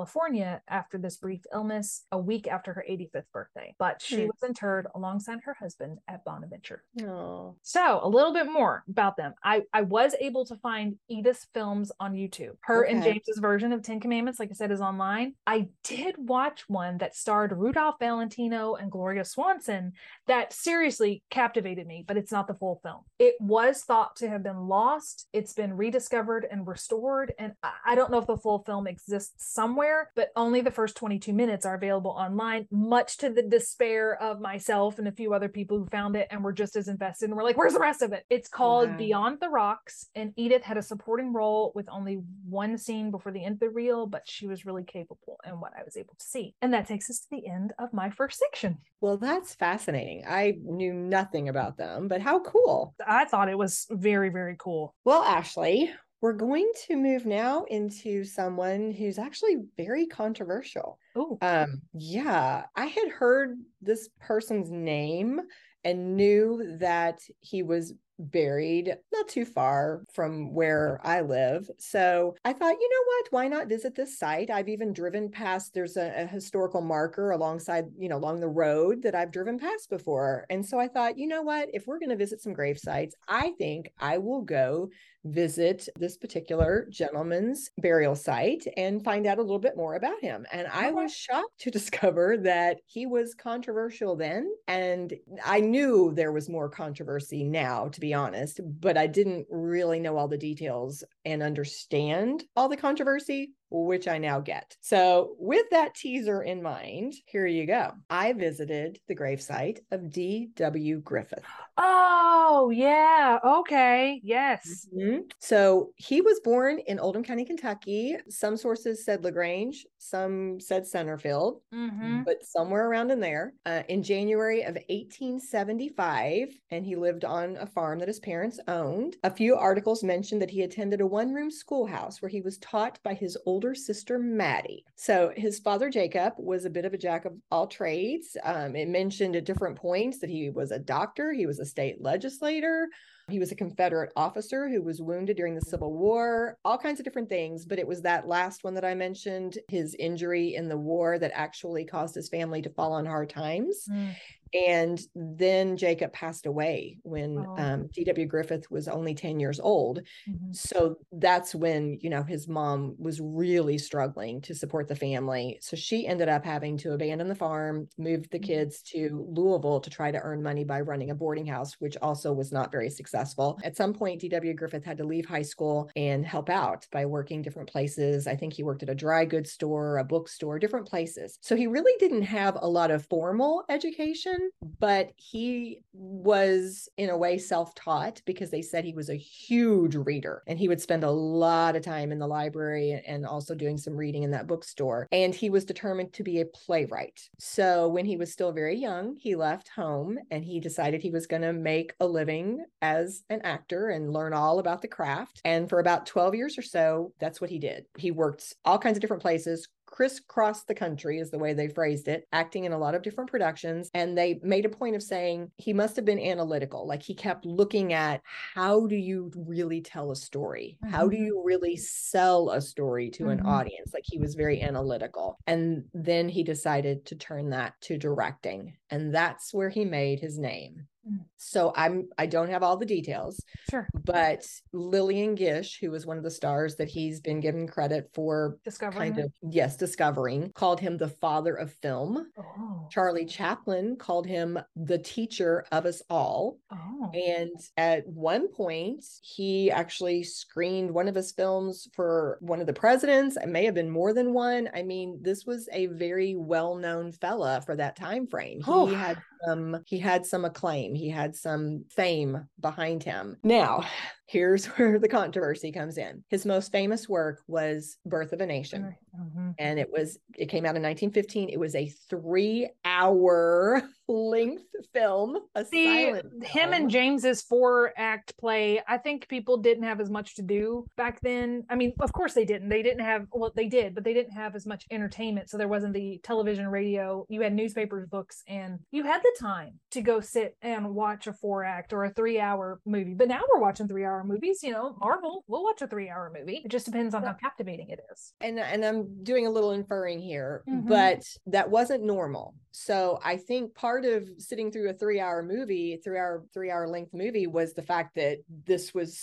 S4: after this brief illness, a week after her 85th birthday. But she
S2: Hmm.
S4: was interred alongside her husband at Bonaventure.
S2: Oh.
S4: So, a little bit more about them. I I was able to find Edythe's films on YouTube. Her and James's version of Ten Commandments, like I said, is online. I did watch one that starred Rudolph Valentino and Gloria Swanson that seriously captivated me, but it's not the full film. It was thought to have been lost. It's been rediscovered and restored, and I I don't know if the full film exists somewhere, but only the first 22 minutes are available online, much to the despair of myself and a few other people who found it and were just as invested and were like, where's the rest of it? It's called. Beyond the Rocks, and Edythe had a supporting role with only one scene before the end of the reel, but she was really capable in what I was able to see. And that takes us to the end of my first section.
S2: Well, that's fascinating. I knew nothing about them, but how cool.
S4: I thought it was very, very cool.
S2: Well, Ashley, we're going to move now into someone who's actually very controversial.
S4: Oh,
S2: Um, yeah, I had heard this person's name and knew that he was buried not too far from where I live. So I thought, you know what? Why not visit this site? I've even driven past, there's a, a historical marker alongside, you know, along the road that I've driven past before. And so I thought, you know what? If we're going to visit some grave sites, I think I will go visit this particular gentleman's burial site and find out a little bit more about him. And I was shocked to *laughs* discover that he was controversial then. And I knew there was more controversy now, to be honest, but I didn't really know all the details and understand all the controversy. Which I now get. So, with that teaser in mind, here you go. I visited the gravesite of D.W. Griffith.
S4: oh yeah. Okay. Yes.
S2: Mhm. So he was born in Oldham County, Kentucky. Some sources said LaGrange, some said Centerfield,
S4: Mm-hmm.
S2: but somewhere around in there uh, in January of 1875. And he lived on a farm that his parents owned. A few articles mentioned that he attended a one room schoolhouse where he was taught by his older older sister, Maddie. So his father, Jacob, was a bit of a jack of all trades. Um, it mentioned at different points that he was a doctor, he was a state legislator, he was a Confederate officer who was wounded during the Civil War, all kinds of different things. But it was that last one that I mentioned, his injury in the war, that actually caused his family to fall on hard times. Mm. And then Jacob passed away when oh. um, D.W. Griffith was only 10 years old. Mm-hmm. So that's when, you know, his mom was really struggling to support the family. So she ended up having to abandon the farm, move the mm-hmm. kids to Louisville to try to earn money by running a boarding house, which also was not very successful. At some point, D.W. Griffith had to leave high school and help out by working different places. I think he worked at a dry goods store, a bookstore, different places. So he really didn't have a lot of formal education but he was in a way self-taught because they said he was a huge reader and he would spend a lot of time in the library and also doing some reading in that bookstore. And he was determined to be a playwright. So when he was still very young he left home and he decided he was going to make a living as an actor and learn all about the craft. And for about 12 years or so that's what he did. He worked all kinds of different places crisscrossed the country, is the way they phrased it, acting in a lot of different productions. And they made a point of saying he must have been analytical. Like he kept looking at how do you really tell a story? Mm-hmm. How do mm-hmm. you really sell a story to mm-hmm. an audience? Like he was very analytical. And then he decided to turn that to directing. And that's where he made his name. Mm. So I'm I don't have all the details.
S4: Sure.
S2: But Lillian Gish, who was one of the stars that he's been given credit for
S4: discovering
S2: kind of yes, discovering, called him the father of film. Oh. Charlie Chaplin called him the teacher of us all. Oh. And at one point, he actually screened one of his films for one of the presidents. It may have been more than one. I mean, this was a very well-known fella for that time frame. Oh. He had some he had some acclaim he had some fame behind him. Now here's *laughs* where the controversy comes in. His most famous work was birth of a nation. Mm-hmm. and it was it came out in 1915 it was a three hour *laughs* length film a
S4: See, silent him and james's four act play i think people didn't have as much to do back then. I mean of course they didn't. They didn't have well they did but they didn't have as much entertainment. So there wasn't the television radio. You had newspapers books and you had the time to go sit and watch a four act or a three hour movie. But now we're watching three hour movies. You know, Marvel, we'll watch a three hour movie. It just depends on how captivating it is.
S2: And and I'm doing a little inferring here, mm-hmm. but that wasn't normal. So I think part of sitting through a three hour movie, three hour, three hour length movie was the fact that this was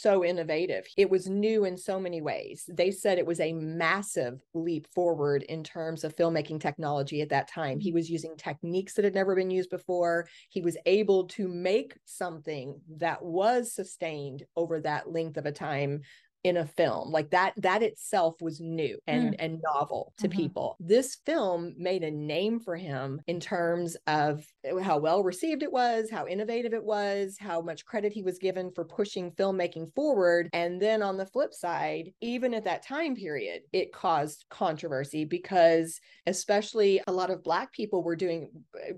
S2: so innovative. It was new in so many ways. They said it was a massive leap forward in terms of filmmaking technology at that time. He mm-hmm. was using techniques that had never been used before. He was able to make something that was sustained over that length of a time in a film like that that itself was new and mm. and novel to mm-hmm. people this film made a name for him in terms of how well received it was how innovative it was how much credit he was given for pushing filmmaking forward and then on the flip side even at that time period it caused controversy because especially a lot of black people were doing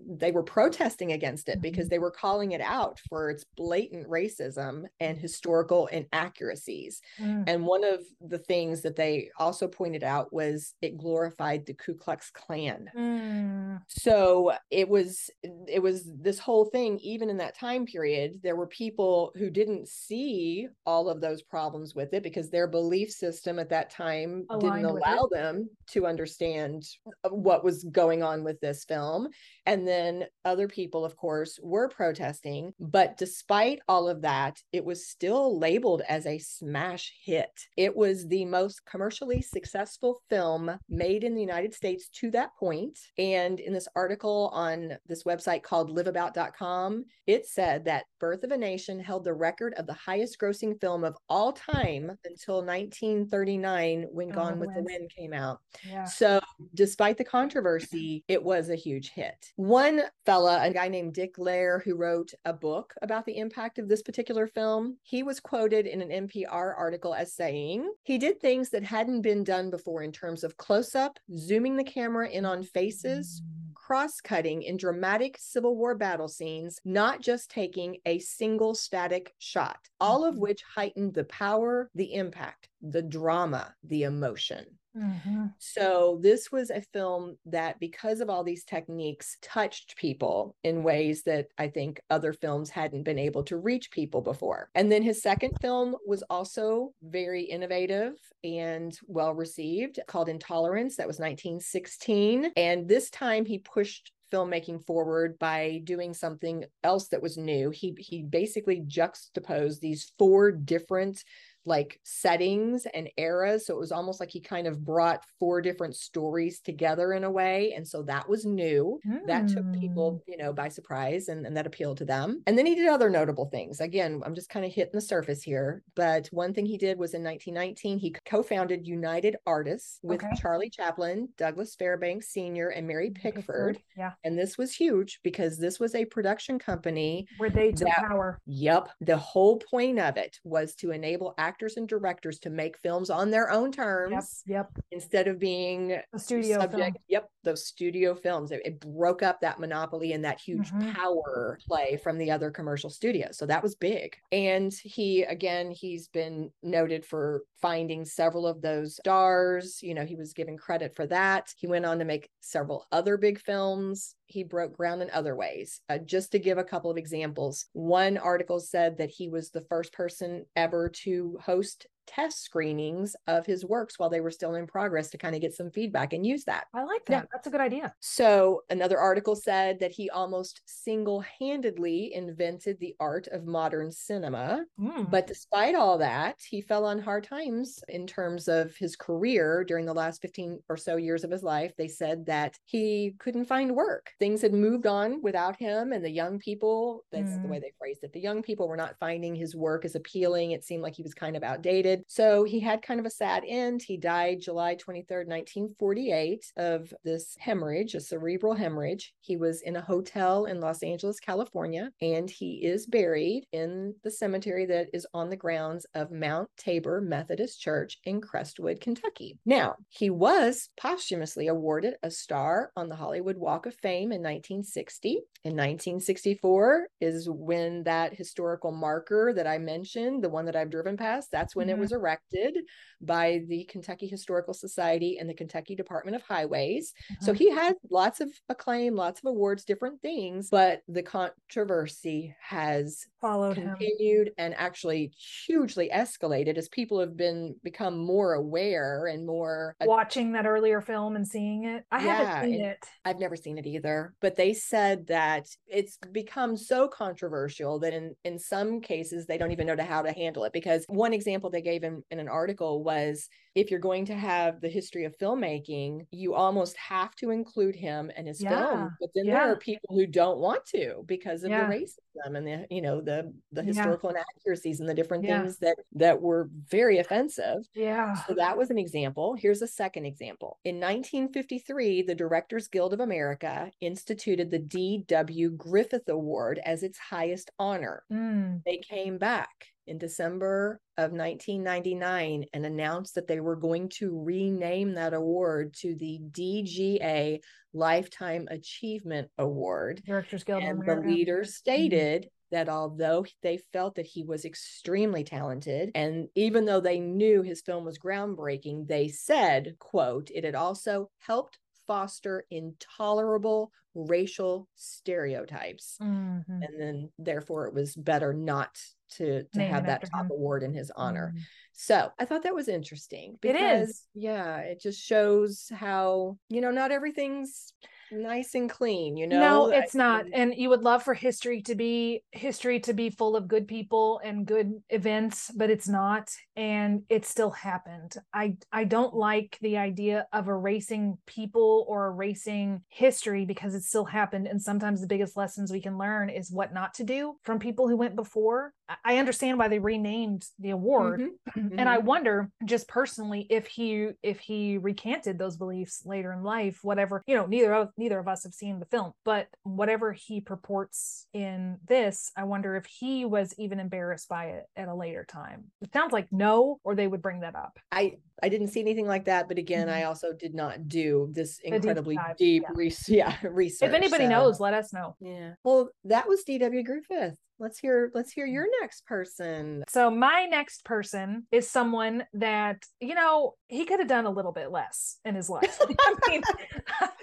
S2: they were protesting against it because mm-hmm. they were calling it out for its blatant racism and historical inaccuracies mm Mm. And one of the things that they also pointed out was it glorified the Ku Klux Klan. Mm. So it was it was this whole thing even in that time period there were people who didn't see all of those problems with it because their belief system at that time Aligned didn't allow them to understand uh, what was going on with this film and then other people of course were protesting but despite all of that it was still labeled as a smash hit. It was the most commercially successful film made in the United States to that point. And in this article on this website called liveabout.com, it said that Birth of a Nation held the record of the highest grossing film of all time until 1939 when oh, Gone with the Wind came out. Yeah. So, despite the controversy, it was a huge hit. One fella, a guy named Dick Lehr, who wrote a book about the impact of this particular film, he was quoted in an NPR article as saying he did things that hadn't been done before in terms of close up, zooming the camera in on faces, cross cutting in dramatic Civil War battle scenes, not just taking a single static shot, all of
S4: Mhm.
S2: which heightened the power, the impact, the drama, the emotion.
S4: Mhm.
S2: So, this was a film that, because of all these techniques, touched people in ways that I think other films hadn't been able to reach people before. And then his second film was also very innovative and well received, called Intolerance. That was 1916. And this time he pushed filmmaking forward by doing something else that was new. He he basically juxtaposed these four different like settings and eras. So it was almost like he kind of brought four different stories together in a way. And so that was new. That took
S4: Mm.
S2: people, you know, by surprise and, and that appealed to them. And then he did other notable things. Again, I'm just kind of hitting the surface here. But one thing he did was in 1919, he co founded United Artists with
S4: Okay.
S2: Charlie Chaplin, Douglas Fairbanks Sr., and Mary Pickford.
S4: Yeah.
S2: And this was huge because this was a production company
S4: Where they took
S2: That-
S4: power.
S2: Yep. The whole point of it was to enable actors and directors to make films on their own terms
S4: Yep.
S2: instead of being
S4: The studio
S2: subject.
S4: film.
S2: Yep. Those studio films. It, it broke up that monopoly and that huge
S4: Mhm.
S2: power play from the other commercial studios. So that was big. And he, again, he's been noted for finding several of those stars. You know, he was given credit for that. He went on to make several other big films. He broke ground in other ways. Uh, just to give a couple of examples, one article said that he was the first person ever to host test screenings of his works while they were still in progress to kind of get some feedback and use that.
S4: I like that.
S2: Yeah.
S4: That's a good idea.
S2: So, another article said that he almost single handedly invented the art of modern cinema.
S4: Mm.
S2: But despite all that, he fell on hard times in terms of his career during the last 15 or so years of his life. They said that he couldn't find work. Things had moved on without him, and the young people that's the
S4: Mm.
S2: way they phrased it the young people were not finding his work as appealing. It seemed like he was kind of outdated. So he had kind of a sad end. He died July 23rd, 1948, of this hemorrhage, a cerebral hemorrhage. He was in a hotel in Los Angeles, California, and he is buried in the cemetery that is on the grounds of Mount Tabor Methodist Church in Crestwood, Kentucky. Now, he was posthumously awarded a star on the Hollywood Walk of Fame in 1960. In 1964 is when that historical marker that I mentioned, the one that I've driven past, that's when it
S4: Mhm. Mm-hmm.
S2: was erected by the Kentucky Historical Society and the Kentucky Department of Highways. So he uh-huh. had lots of acclaim, lots of awards, different things, but the controversy has
S4: followed him.
S2: continued and actually hugely escalated as people have been become more aware and more
S4: Watching that earlier film and seeing it. I
S2: Yeah,
S4: haven't seen
S2: it-. I've never seen it either, but they said that it's become so controversial that in in some cases they don't even know to how to handle it because one example they gave in, in an article was if you're going to have the history of filmmaking, you almost have to include him and his
S4: Yeah,
S2: film. But then there are people who don't want to because of
S4: Yeah.
S2: the racism and the you know the the
S4: Yeah.
S2: historical inaccuracies and the different
S4: Yeah.
S2: things that that were very offensive.
S4: Yeah.
S2: So that was an example. Here's a second example. In 1953, the Directors Guild of America instituted the D.W. Griffith Award as its highest honor.
S4: Mm.
S2: They came back in December of 1999 and announced that they were going to rename that award to the DGA Lifetime Achievement Award.
S4: Directors Guild
S2: And the
S4: America. Mm-hmm.
S2: leader stated that although they felt that he was extremely talented, and even though they knew his film was groundbreaking, they said, quote, it had also helped foster intolerable racial stereotypes.
S4: Mhm.
S2: And then therefore it was better not to to have that top
S4: him.
S2: award in his honor.
S4: Mm.
S2: So I thought that was interesting
S4: It
S2: because
S4: is.
S2: yeah, it just shows how, you know, not everything's nice and clean, you know.
S4: no it's not and you would love for history to be history to be full of good people and good events but it's not and it still happened i i don't like the idea of erasing people or erasing history because it still happened and sometimes the biggest lessons we can learn is what not to do from people who went before I understand why they renamed the award.
S2: Mhm,
S4: And I
S2: mhm.
S4: wonder just personally if he if he recanted those beliefs later in life, whatever, you know, neither of neither of us have seen the film, but whatever he purports in this, I wonder if he was even embarrassed by it at a later time. It sounds like no, or they would bring that up.
S2: I I didn't see anything like that, but again, I also did not do this
S4: deep
S2: incredibly
S4: dive,
S2: deep
S4: yeah.
S2: res- *laughs* yeah, research.
S4: if anybody
S2: so-
S4: knows, let us know.
S2: yeah. Well, that was D.W. Griffith. Let's hear let's hear your mm. next person.
S4: So my next person is someone that, you know, he could have done a little bit less in his life. *laughs* I mean,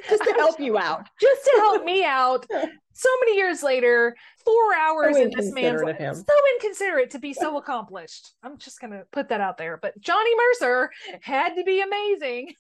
S2: Just to help you out. *laughs*
S4: just to help me *laughs* out. So many years later, four hours in this man's life.
S2: him.
S4: So inconsiderate to be so accomplished. I'm just gonna put that out there. But Johnny Mercer had to be amazing.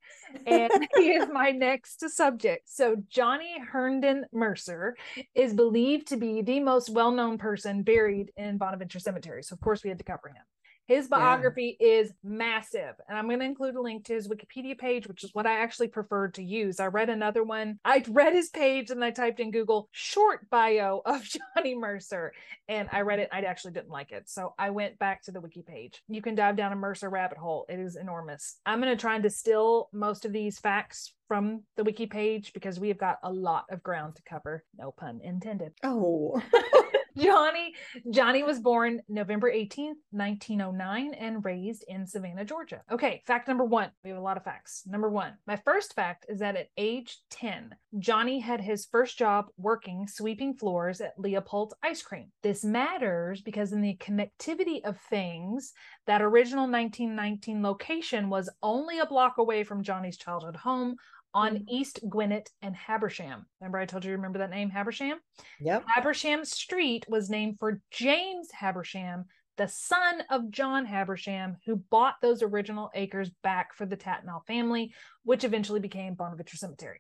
S4: And *laughs* he is my next subject. So Johnny Herndon Mercer is believed to be the most well-known person buried in Bonaventure Cemetery. So of course we had to cover him. His biography is massive, and I'm going to include a link to his Wikipedia page, which is what I actually preferred to use. I read another one. I read his page and I typed in Google short bio of *laughs* Johnny Mercer, and I read it. I actually didn't like it. So I went back to the wiki page. You can dive down a Mercer rabbit hole, it is enormous. I'm going to try and distill most of these facts from the wiki page because we have got a lot of ground to cover. No pun intended.
S2: Oh. *laughs*
S4: Johnny Johnny was born November 18th, 1909 and raised in Savannah, Georgia. Okay, fact number 1. We have a lot of facts. Number 1. My first fact is that at age 10, Johnny had his first job working sweeping floors at Leopold's Ice Cream. This matters because in the connectivity of things, that original 1919 location was only a block away from Johnny's childhood home on. East Gwinnett and Habersham. Remember I told you remember that name Habersham?
S2: Yep.
S4: Habersham Street was named for James Habersham, the son of John Habersham, who bought those original acres back for the Tatnall family, which eventually became Bonaventure Cemetery.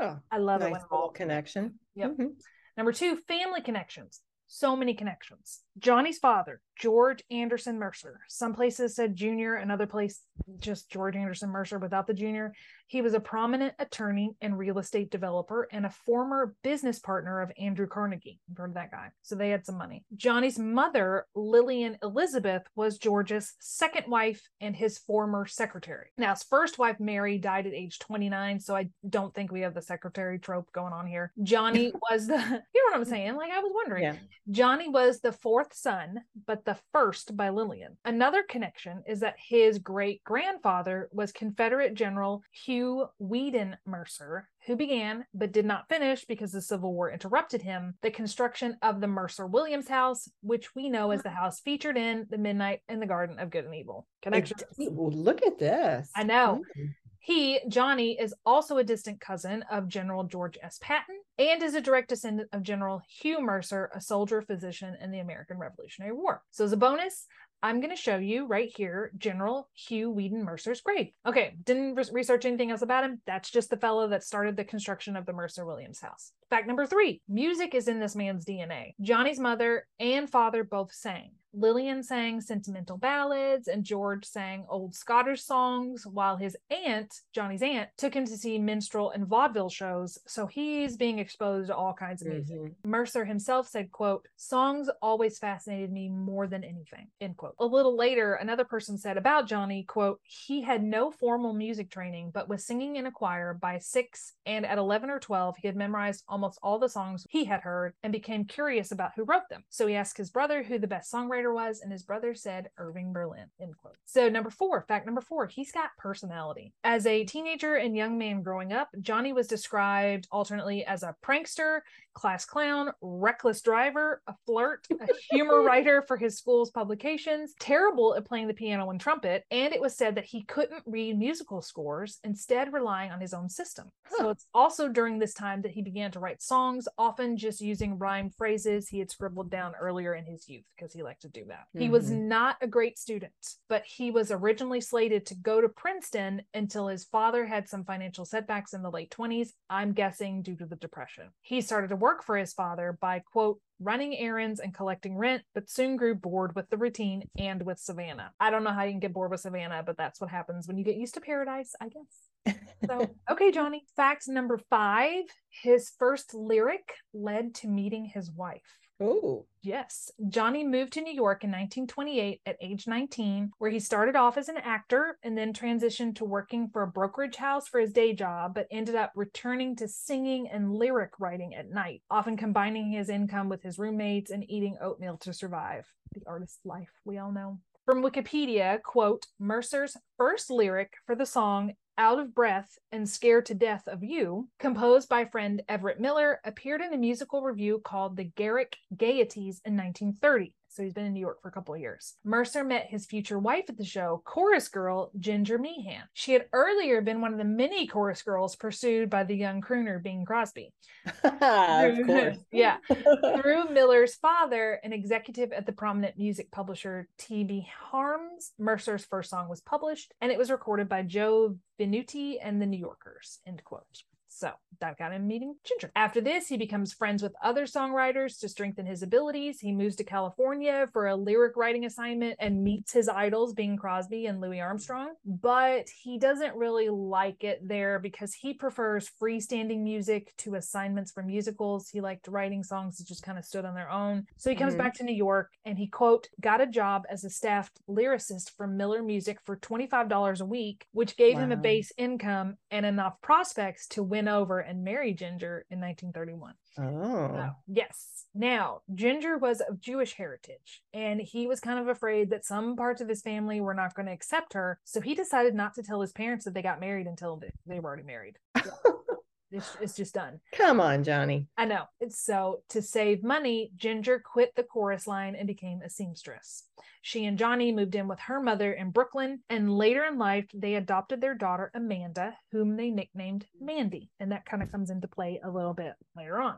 S2: Oh,
S4: I love it
S2: nice
S4: it
S2: little
S4: all
S2: connection.
S4: Yep.
S2: Mhm.
S4: Number two, family connections. So many connections. Johnny's father, George Anderson Mercer. Some places said junior, another place just George Anderson Mercer without the junior. He was a prominent attorney and real estate developer and a former business partner of Andrew Carnegie. You've heard of that guy. So they had some money. Johnny's mother, Lillian Elizabeth, was George's second wife and his former secretary. Now, his first wife, Mary, died at age 29. So I don't think we have the secretary trope going on here. Johnny *laughs* was the, *laughs* you know what I'm saying? Like I was wondering.
S2: Yeah.
S4: Johnny was the fourth son, but the first by Lillian. Another connection is that his great grandfather was Confederate General Hugh Weedon Mercer, who began but did not finish because the Civil War interrupted him the construction of the Mercer Williams House, which we know as the house featured in The Midnight in the Garden of Good and Evil. Connections.
S2: Well, look at this.
S4: I know.
S2: Mm.
S4: He, Johnny, is also a distant cousin of General George S. Patton and is a direct descendant of General Hugh Mercer, a soldier physician in the American Revolutionary War. So, as a bonus, I'm going to show you right here General Hugh Weedon Mercer's grave. Okay, didn't re- research anything else about him. That's just the fellow that started the construction of the Mercer Williams house. Fact number three music is in this man's DNA. Johnny's mother and father both sang. Lillian sang sentimental ballads, and George sang old Scottish songs, while his aunt, Johnny's aunt, took him to see minstrel and vaudeville shows. So he's being exposed to all kinds of music.
S2: Mhm.
S4: Mercer himself said, quote, songs always fascinated me more than anything, end quote. A little later, another person said about Johnny, quote, he had no formal music training, but was singing in a choir by six, and at 11 or 12, he had memorized almost all the songs he had heard and became curious about who wrote them. So he asked his brother who the best songwriter was, and his brother said Irving Berlin, end quote. So number four, fact number four, he's got personality. As a teenager and young man growing up, Johnny was described alternately as a prankster, class clown, reckless driver, a flirt, a humor *laughs* writer for his school's publications, terrible at playing the piano and trumpet, and it was said that he couldn't read musical scores, instead relying on his own system. So it's also during this time that he began to write songs, often just using rhyme phrases he had scribbled down earlier in his youth because he liked to do that. He was
S2: Mhm.
S4: not a great student, but he was originally slated to go to Princeton until his father had some financial setbacks in the late 20s, I'm guessing due to the depression. He started to work for his father by quote running errands and collecting rent, but soon grew bored with the routine and with Savannah. I don't know how you can get bored with Savannah, but that's what happens when you get used to paradise, I guess. So, okay, Johnny. Fact number five his first lyric led to meeting his wife.
S2: Oh,
S4: Yes. Johnny moved to New York in 1928 at age 19, where he started off as an actor and then transitioned to working for a brokerage house for his day job, but ended up returning to singing and lyric writing at night, often combining his income with his roommates and eating oatmeal to survive. The artist's life, we all know. From Wikipedia, quote, Mercer's first lyric for the song out of Breath and Scared to Death of You, composed by friend Everett Miller, appeared in a musical review called The Garrick Gaieties in 1930. So he's been in New York for a couple of years. Mercer met his future wife at the show, chorus girl Ginger Meehan. She had earlier been one of the many chorus girls pursued by the young crooner Bing Crosby. *laughs*
S2: of course. *laughs*
S4: yeah. Through Miller's father, an executive at the prominent music publisher TB Harms, Mercer's first song was published and it was recorded by Joe Venuti and the New Yorkers. End quote. So that got him meeting Ginger. After this, he becomes friends with other songwriters to strengthen his abilities. He moves to California for a lyric writing assignment and meets his idols, Bing Crosby and Louis Armstrong. But he doesn't really like it there because he prefers freestanding music to assignments for musicals. He liked writing songs that just kind of stood on their own. So he comes
S2: Mhm.
S4: back to New York and he, quote, got a job as a staffed lyricist for Miller Music for $25 a week, which gave him a base income and enough prospects to win over and marry Ginger in 1931.
S2: Oh,
S4: Uh, yes. Now, Ginger was of Jewish heritage, and he was kind of afraid that some parts of his family were not going to accept her. So he decided not to tell his parents that they got married until they were already married. *laughs* it's, it's just done.
S2: come on, Johnny.
S4: I know. It's so to save money, Ginger quit the chorus line and became a seamstress. She and Johnny moved in with her mother in Brooklyn, and later in life, they adopted their daughter Amanda, whom they nicknamed Mandy. And that kind of comes into play a little bit later on.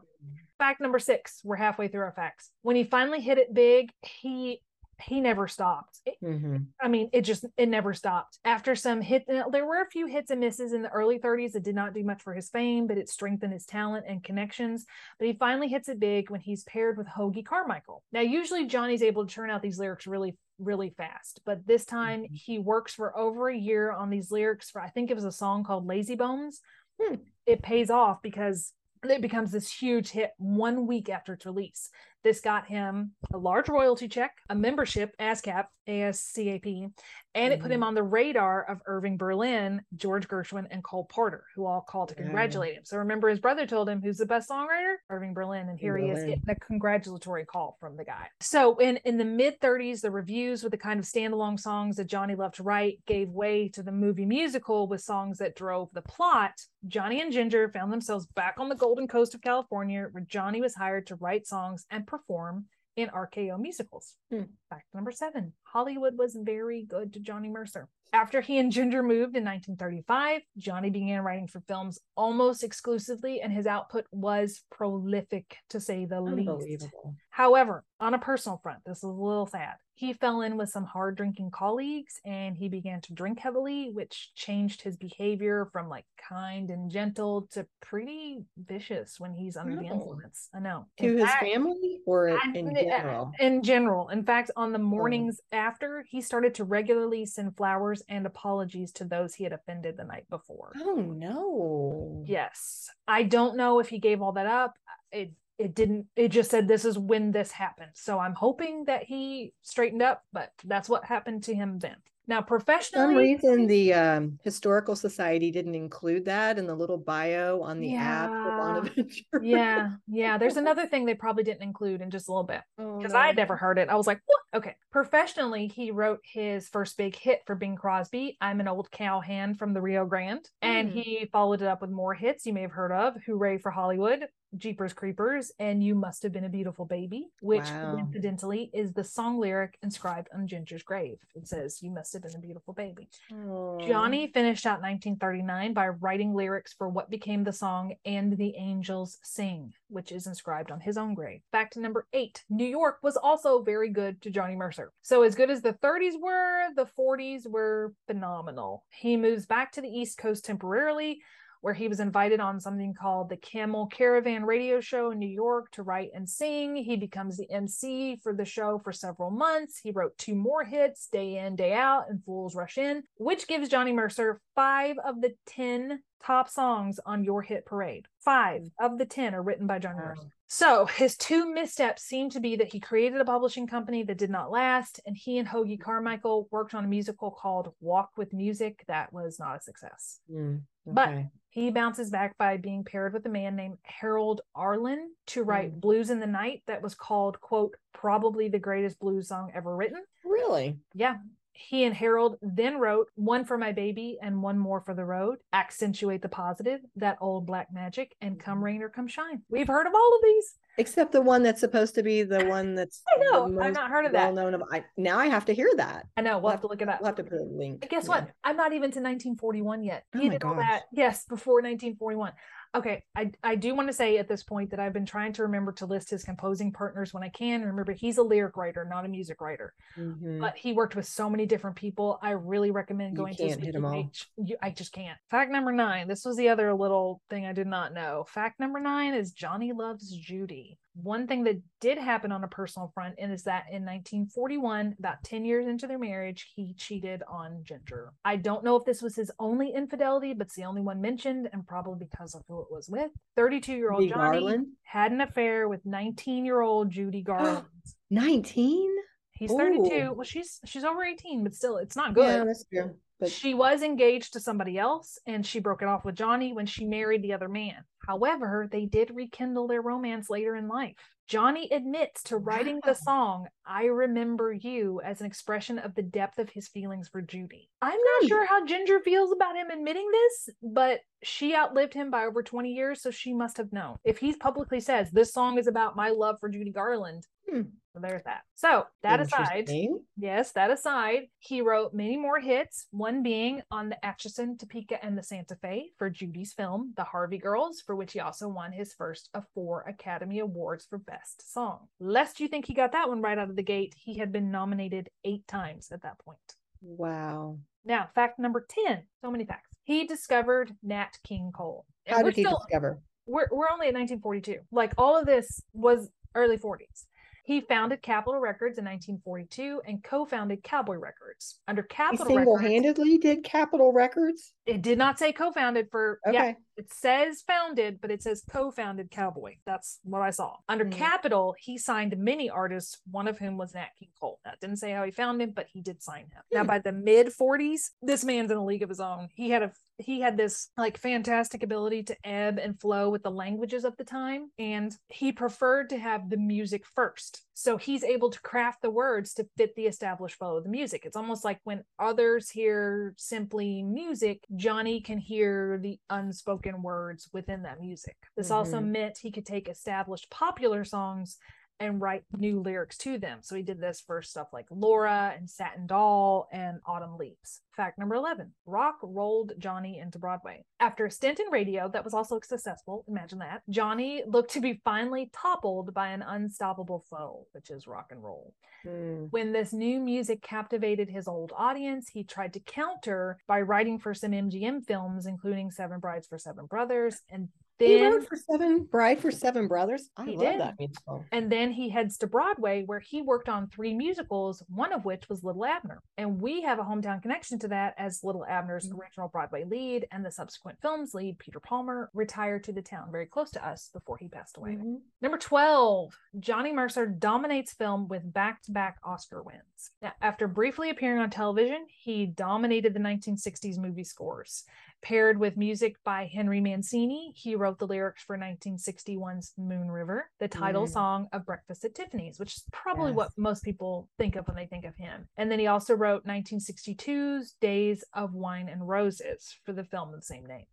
S4: Fact number six, we're halfway through our facts. When he finally hit it big, he he never stopped. It-
S2: hmm
S4: I mean, it just it never stopped. After some hit, there were a few hits and misses in the early 30s that did not do much for his fame, but it strengthened his talent and connections. But he finally hits it big when he's paired with Hoagy Carmichael. Now, usually Johnny's able to churn out these lyrics really, really fast, but this time
S2: Mhm.
S4: he works for over a year on these lyrics for I think it was a song called Lazy Bones.
S2: Hmm.
S4: It pays off because it becomes this huge hit one week after its release. This got him a large royalty check, a membership, ASCAP, ASCAP, and it put him mm-hmm. on the radar of Irving Berlin, George Gershwin, and Cole Porter, who all called to congratulate him. So remember, his brother told him, "Who's the best songwriter?" Irving Berlin, and here he is getting a congratulatory call from the guy. So in in the mid 30s, the reviews with the kind of standalone songs that Johnny loved to write gave way to the movie musical with songs that drove the plot. Johnny and Ginger found themselves back on the Golden Coast of California, where Johnny was hired to write songs and perform in RKO musicals.
S2: Hmm.
S4: Fact number seven Hollywood was very good to Johnny Mercer. After he and Ginger moved in 1935, Johnny began writing for films almost exclusively, and his output was prolific to say the least. However, on a personal front, this is a little sad. He fell in with some hard drinking colleagues and he began to drink heavily, which changed his behavior from like kind and gentle to pretty vicious when he's under the influence. I know.
S2: To
S4: In
S2: his
S4: fact-
S2: family or
S4: I-
S2: in general?
S4: In general. In fact, on the
S2: Oh.
S4: mornings after, he started to regularly send flowers and apologies to those he had offended the night before.
S2: Oh no.
S4: Yes. I don't know if he gave all that up. It it didn't it just said this is when this happened. So I'm hoping that he straightened up, but that's what happened to him then. Now
S2: For some
S4: professionally
S2: reason, the um, historical society didn't include that in the little bio on the app
S4: Yeah.
S2: Bonaventure.
S4: Yeah, yeah. There's *laughs* another thing they probably didn't include in just a little bit.
S2: Oh,
S4: because
S2: no.
S4: I had never heard it. I was like, what? Okay. Professionally, he wrote his first big hit for Bing Crosby, I'm an Old Cowhand from the Rio Grande. And
S2: Hmm.
S4: he followed it up with more hits you may have heard of Hooray for Hollywood, Jeepers Creepers, and You Must Have Been a Beautiful Baby, which
S2: Wow.
S4: coincidentally is the song lyric inscribed on Ginger's grave. It says, You Must Have Been a Beautiful Baby.
S2: Oh.
S4: Johnny finished out 1939 by writing lyrics for what became the song And the Angels Sing, which is inscribed on his own grave. Fact number eight New York was also very good to Johnny Mercer. So, as good as the 30s were, the 40s were phenomenal. He moves back to the East Coast temporarily. Where he was invited on something called the Camel Caravan radio show in New York to write and sing. He becomes the MC for the show for several months. He wrote two more hits, Day In, Day Out, and Fools Rush In, which gives Johnny Mercer five of the 10 top songs on Your Hit Parade. Five of the 10 are written by Johnny
S2: Wow.
S4: Mercer. So his two missteps seem to be that he created a publishing company that did not last, and he and Hoagy Carmichael worked on a musical called Walk with Music that was not a success.
S2: Mm,
S4: But
S2: okay.
S4: He bounces back by being paired with a man named Harold Arlen to write mm. Blues in the Night that was called, quote, probably the greatest blues song ever written.
S2: really?
S4: Yeah. He and Harold then wrote One for My Baby and One More for the Road, Accentuate the Positive, That Old Black Magic, and Come mm-hmm. Rain or Come Shine. We've heard of all of these.
S2: Except the one that's supposed to be the *laughs* one that's
S4: I know. I've not heard of that.
S2: well known of I now I have to hear that.
S4: I know. We'll have to look it up.
S2: We'll have to put a link.
S4: But guess
S2: Yeah.
S4: what? I'm not even to 1941 yet.
S2: Oh
S4: he
S2: my
S4: did all
S2: gosh.
S4: that. Yes, before 1941. Okay, I I do want to say at this point that I've been trying to remember to list his composing partners when I can. Remember, he's a lyric writer, not a music writer,
S2: Mhm.
S4: but he worked with so many different people. I really recommend going to his
S2: hit
S4: wiki
S2: 'em all.
S4: You, I just can't. Fact number nine. This was the other little thing I did not know. Fact number nine is Johnny loves Judy. One thing that did happen on a personal front and is that in 1941, about 10 years into their marriage, he cheated on Ginger. I don't know if this was his only infidelity, but it's the only one mentioned, and probably because of who it was with. 32 year old Johnny
S2: Garland?
S4: had an affair with 19 year old Judy Garland. *gasps*
S2: 19?
S4: He's 32.
S2: Ooh.
S4: Well, she's she's over 18, but still, it's not good Yeah,
S2: that's true. But
S4: she was engaged to somebody else and she broke it off with Johnny when she married the other man. However, they did rekindle their romance later in life. Johnny admits to writing the song I Remember You as an expression of the depth of his feelings for Judy. I'm not
S2: Hmm.
S4: sure how Ginger feels about him admitting this, but she outlived him by over 20 years, so she must have known. If he publicly says this song is about my love for Judy Garland,
S2: Hmm.
S4: there's that. So, that aside, Yes, that aside, he wrote many more hits, one being on the Atchison, Topeka, and the Santa Fe for Judy's film, The Harvey Girls, for which he also won his first of four Academy Awards for Best Song. Lest you think he got that one right out of the gate, he had been nominated eight times at that point.
S2: Wow.
S4: Now, fact number 10, so many facts. He discovered Nat King Cole. And
S2: How did he
S4: still-
S2: discover?
S4: we're we're only at 1942. Like all of this was early 40s. He founded Capitol Records in 1942 and co-founded Cowboy Records. Under Capitol Records,
S2: single-handedly did Capitol Records?
S4: it did not say co-founded for
S2: Okay.
S4: yeah, it says founded, but it says co-founded Cowboy. That's what I saw. Under. Capitol, he signed many artists, one of whom was Nat King Cole. That didn't say how he found him, but he did sign him. Now
S2: Hmm.
S4: by the mid 40s, this man's in a league of his own. He had a he had this like fantastic ability to ebb and flow with the languages of the time and he preferred to have the music first so he's able to craft the words to fit the established flow of the music it's almost like when others hear simply music johnny can hear the unspoken words within that music this also
S2: Mhm.
S4: meant he could take established popular songs and write new lyrics to them. So he did this for stuff like Laura and Satin Doll and Autumn Leaves. Fact number 11 rock rolled Johnny into Broadway. After a stint in radio that was also successful, imagine that, Johnny looked to be finally toppled by an unstoppable foe, which is rock and roll.
S2: Hmm.
S4: When this new music captivated his old audience, he tried to counter by writing for some MGM films, including Seven Brides for Seven Brothers, and
S2: He wrote for Seven Bride for Seven Brothers. I
S4: He
S2: love
S4: did.
S2: that musical.
S4: and then he heads to Broadway, where he worked on three musicals, one of which was Little Abner. And we have a hometown connection to that as Little Abner's
S2: Mhm.
S4: original Broadway lead and the subsequent film's lead, Peter Palmer, retired to the town very close to us before he passed away.
S2: Mhm.
S4: Number 12, Johnny Mercer dominates film with back to back Oscar wins. Now, after briefly appearing on television, he dominated the 1960s movie scores. Paired with music by Henry Mancini, he wrote the lyrics for 1961's Moon River, the title
S2: Mm.
S4: song of Breakfast at Tiffany's, which is probably
S2: Yes.
S4: what most people think of when they think of him. And then he also wrote 1962's Days of Wine and Roses for the film of the same name.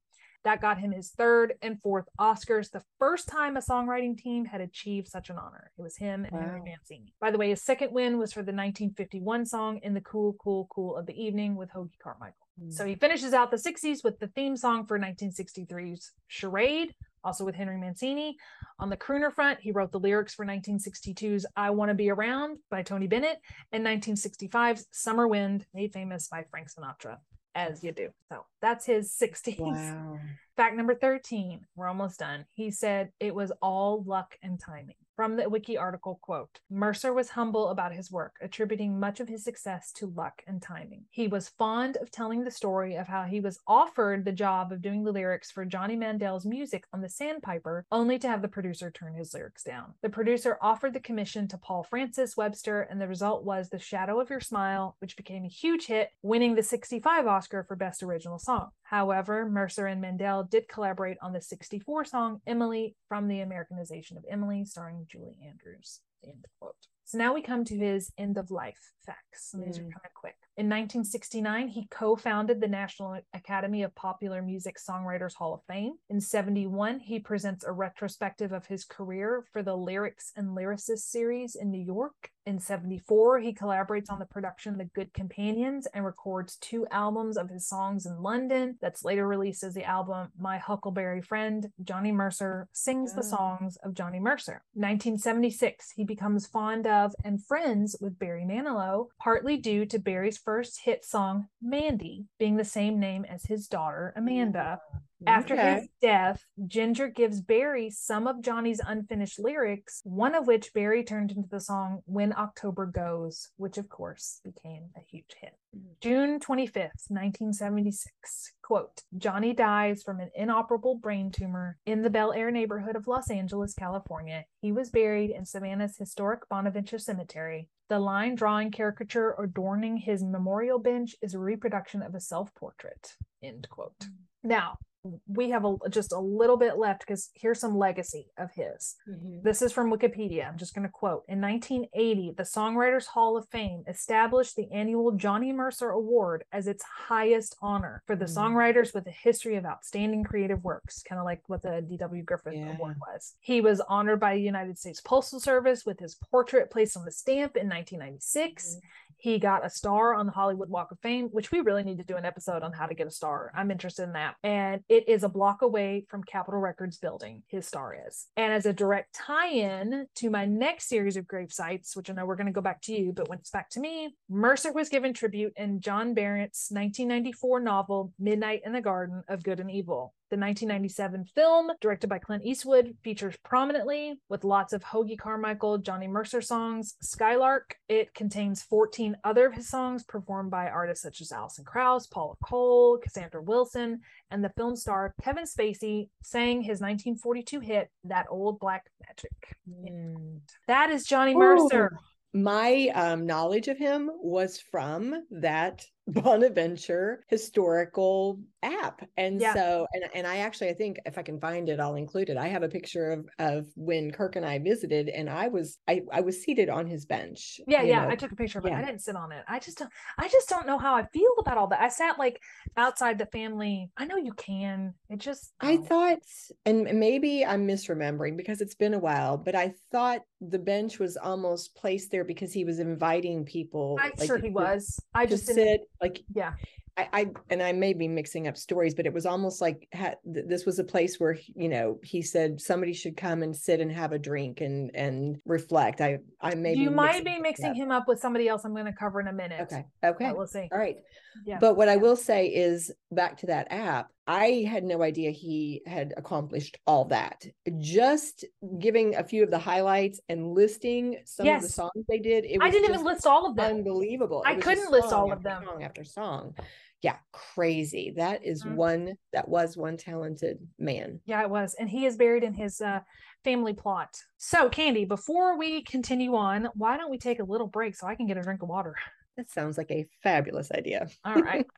S4: That got him his third and fourth Oscars, the first time a songwriting team had achieved such an honor. It was him and Henry Mancini. By the way, his second win was for the 1951 song In the Cool, Cool, Cool of the Evening with Hoagy Carmichael.
S2: Mm.
S4: So he finishes out the 60s with the theme song for 1963's Charade, also with Henry Mancini. On the crooner front, he wrote the lyrics for 1962's I Want to Be Around by Tony Bennett and 1965's Summer Wind, made famous by Frank Sinatra. as you do. So that's his 60s.
S2: Wow.
S4: Fact number 13, we're almost done. He said it was all luck and timing. From the wiki article, quote, Mercer was humble about his work, attributing much of his success to luck and timing. He was fond of telling the story of how he was offered the job of doing the lyrics for Johnny Mandel's music on the Sandpiper, only to have the producer turn his lyrics down. The producer offered the commission to Paul Francis Webster, and the result was The Shadow of Your Smile, which became a huge hit, winning the 65 Oscar for Best Original Song. However, Mercer and Mandel did collaborate on the 64 song Emily from the Americanization of Emily, starring Julie Andrews. End quote. So now we come to his end of life facts. And these are
S2: Mm.
S4: kind of quick. In 1969, he co founded the National Academy of Popular Music Songwriters Hall of Fame. In 71, he presents a retrospective of his career for the Lyrics and Lyricists series in New York. In 74, he collaborates on the production of The Good Companions and records two albums of his songs in London. That's later released as the album My Huckleberry Friend. Johnny Mercer sings the songs of Johnny Mercer. 1976, he becomes fond of and friends with Barry Manilow, partly due to Barry's first hit song, Mandy, being the same name as his daughter, Amanda. After
S2: Okay.
S4: his death, Ginger gives Barry some of Johnny's unfinished lyrics, one of which Barry turned into the song When October Goes, which of course became a huge hit. Mm. June 25th, 1976. Quote Johnny dies from an inoperable brain tumor in the Bel Air neighborhood of Los Angeles, California. He was buried in Savannah's historic Bonaventure Cemetery. The line drawing caricature adorning his memorial bench is a reproduction of a self portrait. End quote. Mm. Now, we have a, just a little bit left because here's some legacy of his.
S2: Mhm.
S4: This is from Wikipedia. I'm just going to quote. In 1980, the Songwriters Hall of Fame established the annual Johnny Mercer Award as its highest honor for the
S2: Mm.
S4: songwriters with a history of outstanding creative works, kind of like what the D.W. Griffith
S2: Yeah.
S4: Award was. He was honored by the United States Postal Service with his portrait placed on the stamp in 1996.
S2: Mhm.
S4: He got a star on the Hollywood Walk of Fame, which we really need to do an episode on how to get a star. I'm interested in that. And it is a block away from Capitol Records building, his star is. And as a direct tie in to my next series of grave sites, which I know we're going to go back to you, but when it's back to me, Mercer was given tribute in John Barrett's 1994 novel, Midnight in the Garden of Good and Evil. The 1997 film, directed by Clint Eastwood, features prominently with lots of Hoagy Carmichael, Johnny Mercer songs. Skylark, it contains 14 other of his songs performed by artists such as Alison Krauss, Paula Cole, Cassandra Wilson, and the film star Kevin Spacey sang his 1942 hit, That Old Black Magic.
S2: Mm.
S4: That is Johnny Mercer.
S2: My um, knowledge of him was from that *laughs* Bonaventure historical app. And
S4: Yeah.
S2: so and and I actually I think if I can find it, I'll include it. I have a picture of of when Kirk and I visited and I was I, I was seated on his bench.
S4: Yeah, yeah.
S2: know.
S4: I took a picture of it. I didn't sit on it. I just don't I just don't know how I feel about all that. I sat like outside the family. I know you can. It just
S2: I
S4: oh.
S2: thought, and maybe I'm misremembering because it's been a while, but I thought the bench was almost placed there because he was inviting people.
S4: I'm
S2: like,
S4: sure he was. I just
S2: sit like
S4: yeah.
S2: I, I and I may be mixing up stories, but it was almost like ha, th- this was a place where he- you know he said somebody should come and sit and have a drink and and reflect. I I may
S4: you
S2: be
S4: might
S2: mixing
S4: be mixing
S2: up.
S4: him up with somebody else I'm going to cover in a minute.
S2: Okay, okay,
S4: But we'll see.
S2: all right.
S4: Yeah.
S2: But what I will say is back to that app, I had no idea he had accomplished all that. Just giving a few of the highlights and listing some of the songs they did. It
S4: I
S2: was
S4: didn't even list all of them.
S2: unbelievable.
S4: I
S2: It
S4: couldn't list all of them.
S2: Song after song. Yeah, crazy. That is
S4: Mhm.
S2: one that was one talented man.
S4: Yeah, it was. And he is buried in his uh, family plot. So, Candy, before we continue on, why don't we take a little break so I can get a drink of water?
S2: That sounds like a fabulous idea.
S4: All right. *laughs*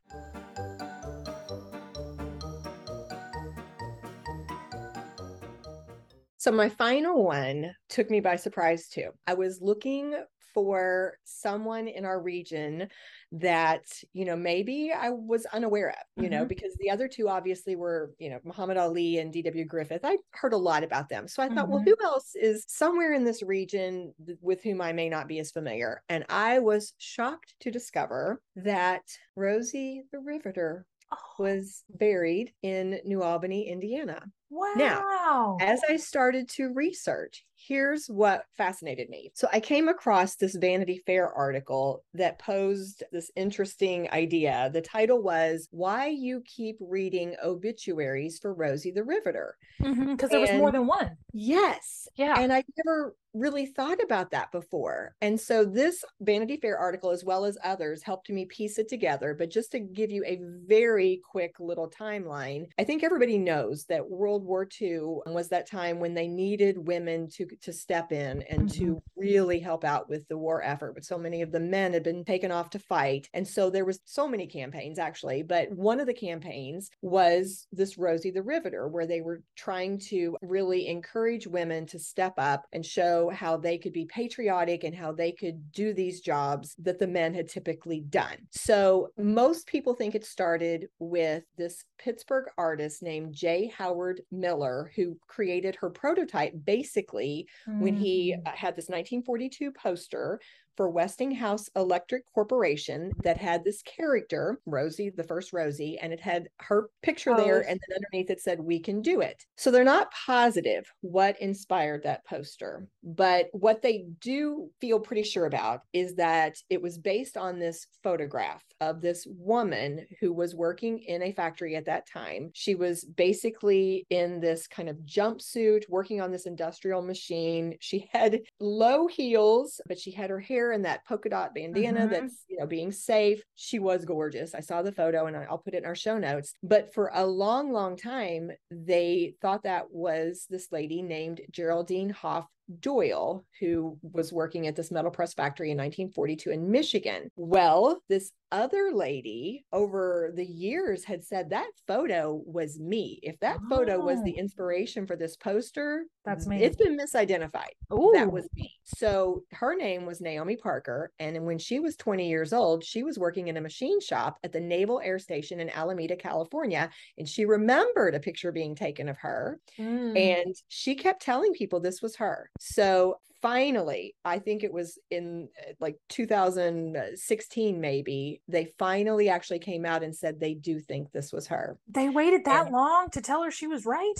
S2: So my final one took me by surprise too. I was looking for someone in our region that, you know, maybe I was unaware of, you know,
S4: Mhm.
S2: because the other two obviously were, you know, Muhammad Ali and D.W. Griffith. I heard a lot about them. So I thought, well,
S4: Mhm.
S2: who else is somewhere in this region th- with whom I may not be as familiar? And I was shocked to discover that Rosie the Riveter
S4: Oh,
S2: was buried in New Albany, Indiana.
S4: wow.
S2: Now, As I started to research, here's what fascinated me. So I came across this Vanity Fair article that posed this interesting idea. The title was Why You Keep Reading Obituaries for Rosie the Riveter.
S4: Mm-hmm, because there was more than one.
S2: Yes.
S4: Yeah.
S2: And I never really thought about that before. And so this Vanity Fair article, as well as others, helped me piece it together. But just to give you a very quick little timeline, I think everybody knows that World War II was that time when they needed women to, to step in and mm-hmm. to really help out with the war effort. But so many of the men had been taken off to fight. And so there was so many campaigns actually. But one of the campaigns was this Rosie the Riveter, where they were trying to really encourage women to step up and show how they could be patriotic and how they could do these jobs that the men had typically done. So most people think it started with this Pittsburgh artist named J. Howard Miller, who created her prototype basically when he
S4: Mm.
S2: uh, had this 1942 poster for Westinghouse Electric Corporation that had this character, Rosie, the first Rosie, and it had her picture oh, there.
S4: Oh.
S2: And then underneath it said, We can do it. So they're not positive what inspired that poster. But what they do feel pretty sure about is that it was based on this photograph of this woman who was working in a factory at that time. She was basically in this kind of jumpsuit, working on this industrial machine. She had low heels, but she had her hair in that polka dot bandana
S4: Mhm.
S2: that's, you know, being safe. She was gorgeous. I saw the photo and I'll put it in our show notes. But for a long, long time, they thought that was this lady named Geraldine Hoff Doyle, who was working at this metal press factory in 1942 in Michigan. Well, this other lady over the years had said that photo was me. If that photo was the
S4: Oh.
S2: inspiration for this poster,
S4: That's me.
S2: It's been misidentified.
S4: Ooh.
S2: That was me. So her name was Naomi Parker. And when she was 20 years old, she was working in a machine shop at the Naval Air Station in Alameda, California. And she remembered a picture being taken of her.
S4: Mm.
S2: And she kept telling people this was her. So finally, I think it was in uh, like 2016, maybe, they finally actually came out and said they do think this was her.
S4: they waited that
S2: and-
S4: long to tell her she was right.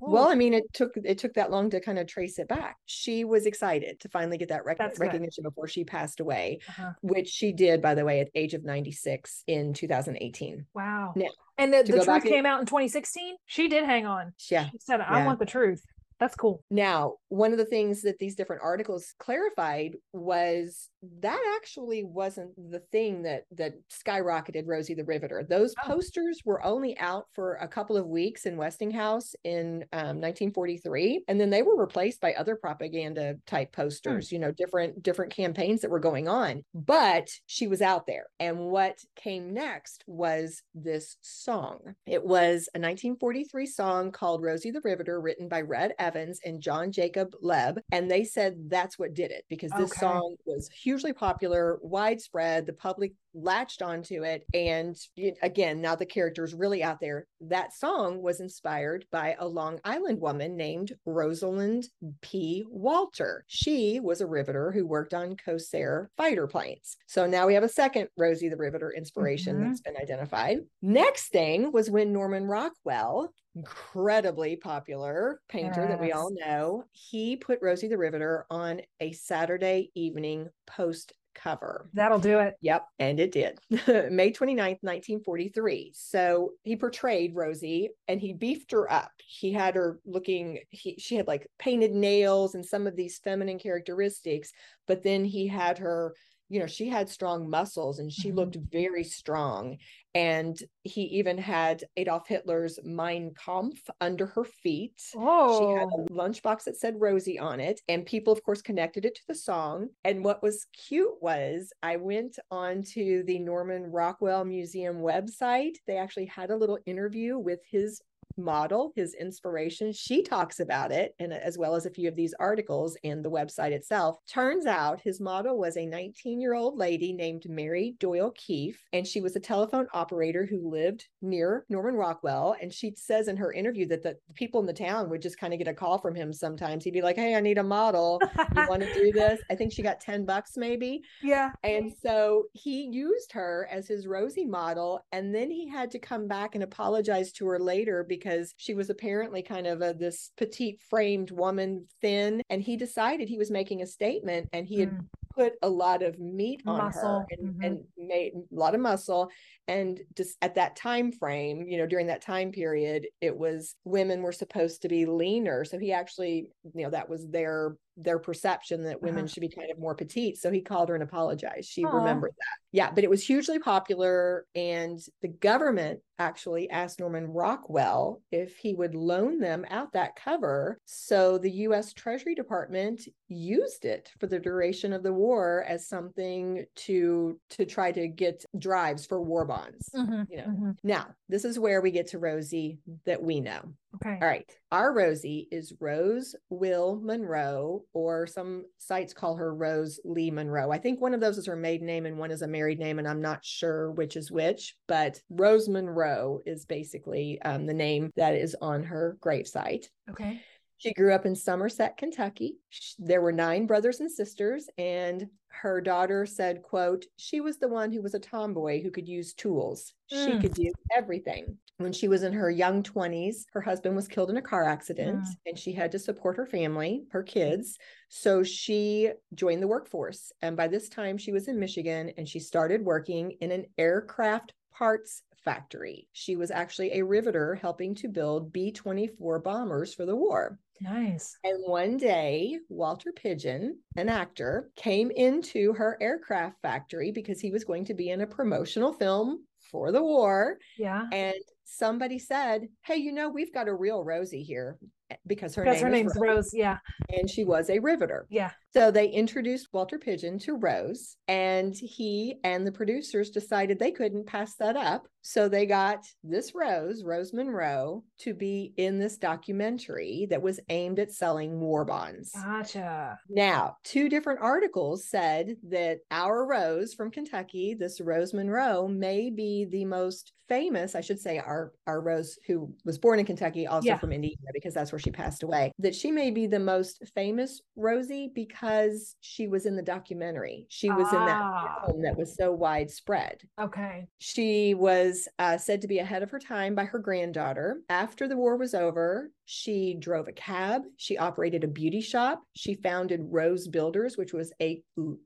S2: Well, I mean, it took it took that long to kind of trace it back. She was excited to finally get that rec- recognition before she passed away,
S4: Uh-huh.
S2: which she did, by the way, at age of 96 in 2018.
S4: wow.
S2: Now,
S4: and the, the truth
S2: back in-
S4: came out in 2016. She did hang on.
S2: Yeah.
S4: She said, "I
S2: Yeah.
S4: want the truth." That's cool.
S2: Now, one of the things that these different articles clarified was that actually wasn't the thing that that skyrocketed Rosie the Riveter. Those
S4: Oh.
S2: posters were only out for a couple of weeks in Westinghouse in um, 1943, and then they were replaced by other propaganda type posters. You know, different different campaigns that were going on. But she was out there, and what came next was this song. It was a 1943 song called "Rosie the Riveter," written by Redd Evans and John Jacob Loeb, and they said that's what did it because this
S4: Okay.
S2: song was hugely popular, widespread. The public latched onto it, and again, now the character is really out there. That song was inspired by a Long Island woman named Rosalind P. Walter. She was a riveter who worked on Corsair fighter planes. So now we have a second Rosie the Riveter inspiration
S4: Mhm.
S2: that's been identified. Next thing was when Norman Rockwell, incredibly popular painter that we all know, he put Rosie the Riveter on a Saturday evening post cover.
S4: That'll do it.
S2: Yep, and it did. *laughs* May 29th, 1943. So he portrayed Rosie and he beefed her up. He had her looking, he, she had like painted nails and some of these feminine characteristics, but then he had her, you know, she had strong muscles and she
S4: Mhm.
S2: looked very strong. And he even had Adolf Hitler's Mein Kampf under her feet. She had
S4: Oh,
S2: a lunchbox that said Rosie on it, and people, of course, connected it to the song. And what was cute was I went onto the Norman Rockwell Museum website. They actually had a little interview with his model, his inspiration. She talks about it, and as well as a few of these articles and the website itself. Turns out his model was a 19 year old lady named Mary Doyle Keefe, and she was a telephone operator who lived near Norman Rockwell. And she says in her interview that the people in the town would just kind of get a call from him sometimes. He'd be like, Hey, I need a model. You *laughs* want to do this? I think she got 10 bucks maybe.
S4: yeah.
S2: And so he used her as his Rosie model. And then he had to come back and apologize to her later because she was apparently kind of a, this petite framed woman, thin. And he decided he was making a statement and he had
S4: Mm.
S2: put a lot of meat on
S4: Muscle,
S2: her and,
S4: mhm.
S2: and made a lot of muscle and just at that time frame you know during that time period it was women were supposed to be leaner so he actually you know that was their their perception that women
S4: Uh-huh.
S2: should be kind of more petite so he called her and apologized she
S4: Aw.
S2: remembered that yeah but it was hugely popular and the government actually asked norman rockwell if he would loan them out that cover so the u.s treasury department used it for the duration of the war as something to to try to get drives for war bonds
S4: Mhm,
S2: you know
S4: mhm.
S2: now this is where we get to rosie that we know
S4: Okay.
S2: all right. Our Rosie is Rose Will Monroe, or some sites call her Rose Lee Monroe. I think one of those is her maiden name and one is a married name, and I'm not sure which is which, but Rose Monroe is basically um, the name that is on her gravesite.
S4: Okay.
S2: She grew up in Somerset, Kentucky. There were nine brothers and sisters, and her daughter said, quote, she was the one who was a tomboy who could use tools. She
S4: Mm.
S2: could do everything. When she was in her young 20s, her husband was killed in a car accident
S4: Mm.
S2: and she had to support her family, her kids. So she joined the workforce. And by this time, she was in Michigan and she started working in an aircraft parts factory. She was actually a riveter helping to build B 24 bombers for the war.
S4: Nice.
S2: And one day, Walter Pidgeon, an actor, came into her aircraft factory because he was going to be in a promotional film for the war.
S4: Yeah.
S2: And somebody said, Hey, you know, we've got a real Rosie here because her,
S4: Because
S2: name
S4: her
S2: is
S4: name's
S2: Rose,
S4: Rose. Yeah.
S2: and she was a riveter.
S4: Yeah.
S2: So they introduced Walter Pidgeon to Rose, and he and the producers decided they couldn't pass that up. So they got this Rose, Rose Monroe, to be in this documentary that was aimed at selling war bonds.
S4: Gotcha.
S2: Now, two different articles said that our Rose from Kentucky, this Rose Monroe, may be the most famous, I should say, our, our Rose who was born in Kentucky, also
S4: Yeah.
S2: from Indiana, because that's where she passed away, that she may be the most famous Rosie because she was in the documentary. She was in that
S4: Ah.
S2: film that was so widespread.
S4: Okay.
S2: She was uh, said to be ahead of her time by her granddaughter. After the war was over, she drove a cab. She operated a beauty shop. She founded Rose Builders, which was a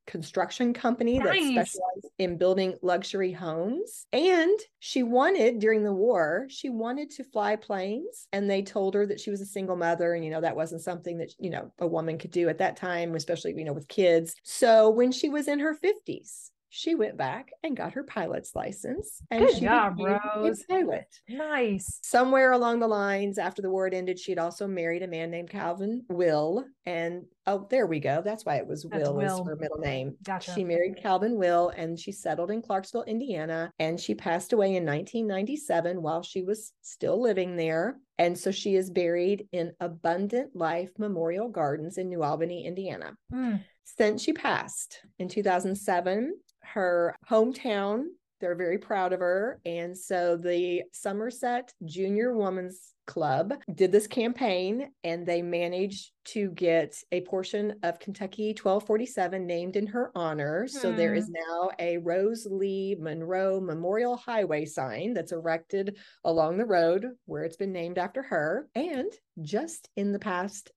S2: construction company that specialized in building luxury homes. And she wanted, during the war, she wanted to fly planes. And they told her that she was a single mother. And, you know, that wasn't something that, you know, a woman could do at that time, especially, you know, with kids. So when she was in her 50s, she went back and got her pilot's license. And
S4: Good
S2: she
S4: job, Rose.
S2: a pilot.
S4: Nice.
S2: Somewhere along the lines, after the war had ended, she'd also married a man named Calvin Will. And oh, there we go. That's why it was
S4: That's
S2: Will, is
S4: Will.
S2: her middle name.
S4: Gotcha.
S2: She married Calvin Will and she settled in Clarksville, Indiana. And she passed away in 1997 while she was still living there. And so she is buried in Abundant Life Memorial Gardens in New Albany, Indiana.
S4: Mm.
S2: Since she passed in 2007, her hometown, they're very proud of her. And so the Somerset Junior Women's Club did this campaign and they managed to get a portion of Kentucky 1247 named in her honor. So there is hmm. now a Rose Lee Monroe Memorial Highway sign that's erected along the road where it's been named after her. And just in the past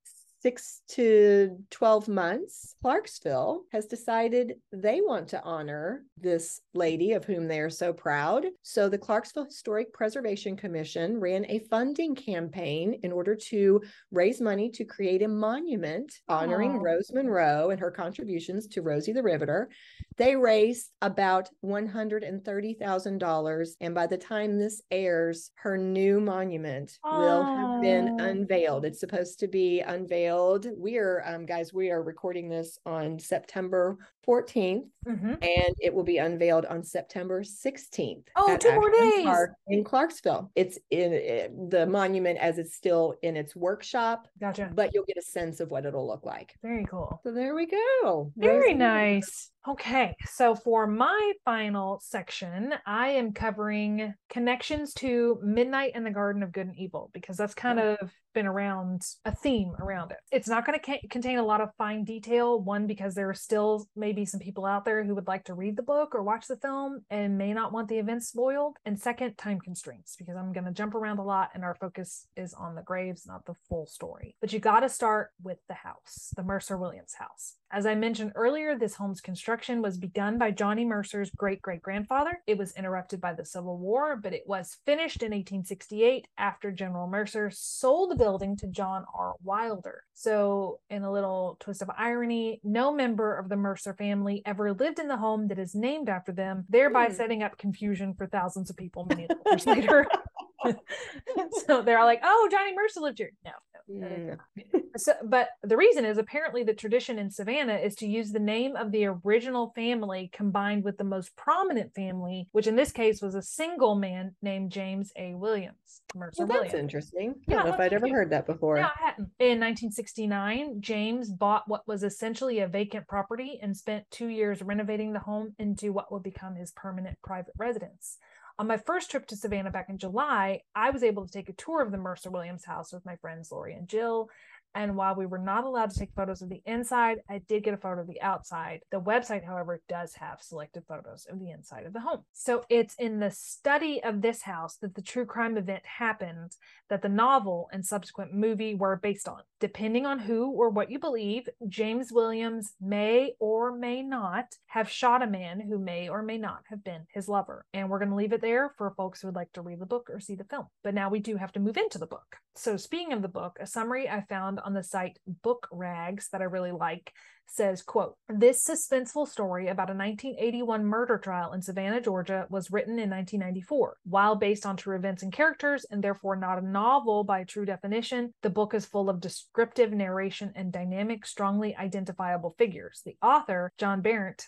S2: six to 12 months, Clarksville has decided they want to honor this lady of whom they are so proud. So the Clarksville Historic Preservation Commission ran a funding campaign in order to raise money to create a monument honoring
S4: Aw.
S2: Rose Monroe and her contributions to Rosie the Riveter. They raised about $130,000. And by the time this airs, her new monument will have been unveiled. It's supposed to be unveiled We are, um, guys, we are recording this on September 14th,
S4: Mhm.
S2: and it will be unveiled on September 16th.
S4: Oh,
S2: at
S4: more days.
S2: Park in Clarksville. It's in uh, the monument as it's still in its workshop,
S4: Gotcha.
S2: but you'll get a sense of what it'll look like.
S4: Very cool.
S2: So there we go.
S4: Very nice. Okay, so for my final section, I am covering connections to Midnight and the Garden of Good and Evil because that's kind of been around a theme around it. It's not going to ca- contain a lot of fine detail. One, because there are still maybe some people out there who would like to read the book or watch the film and may not want the events spoiled. And second, time constraints because I'm going to jump around a lot and our focus is on the graves, not the full story. But you got to start with the house, the Mercer Williams house. As I mentioned earlier, this home's construction was begun by Johnny Mercer's great great grandfather. It was interrupted by the Civil War, but it was finished in 1868 after General Mercer sold the building to John R. Wilder. So, in a little twist of irony, no member of the Mercer family ever lived in the home that is named after them, thereby
S2: Hmm.
S4: setting up confusion for thousands of people many years later. *laughs* *laughs* so they're all like, "Oh, Johnny Mercer lived here." No, no, so, but the reason is apparently the tradition in Savannah is to use the name of the original family combined with the most prominent family, which in this case was a single man named James A. Williams. Mercer
S2: Well, that's
S4: Williams.
S2: interesting. I
S4: Yeah,
S2: don't know if I'd ever heard that before.
S4: No, I hadn't. In 1969, James bought what was essentially a vacant property and spent two years renovating the home into what would become his permanent private residence. On my first trip to Savannah back in July, I was able to take a tour of the Mercer Williams house with my friends Lori and Jill. And while we were not allowed to take photos of the inside, I did get a photo of the outside. The website, however, does have selected photos of the inside of the home. So it's in the study of this house that the true crime event happened that the novel and subsequent movie were based on. Depending on who or what you believe, James Williams may or may not have shot a man who may or may not have been his lover. And we're going to leave it there for folks who would like to read the book or see the film. But now we do have to move into the book. So, speaking of the book, a summary I found on the site Book Rags that I really like says quote this suspenseful story about a 1981 murder trial in savannah georgia was written in 1994 while based on true events and characters and therefore not a novel by true definition the book is full of descriptive narration and dynamic strongly identifiable figures. The author john barrett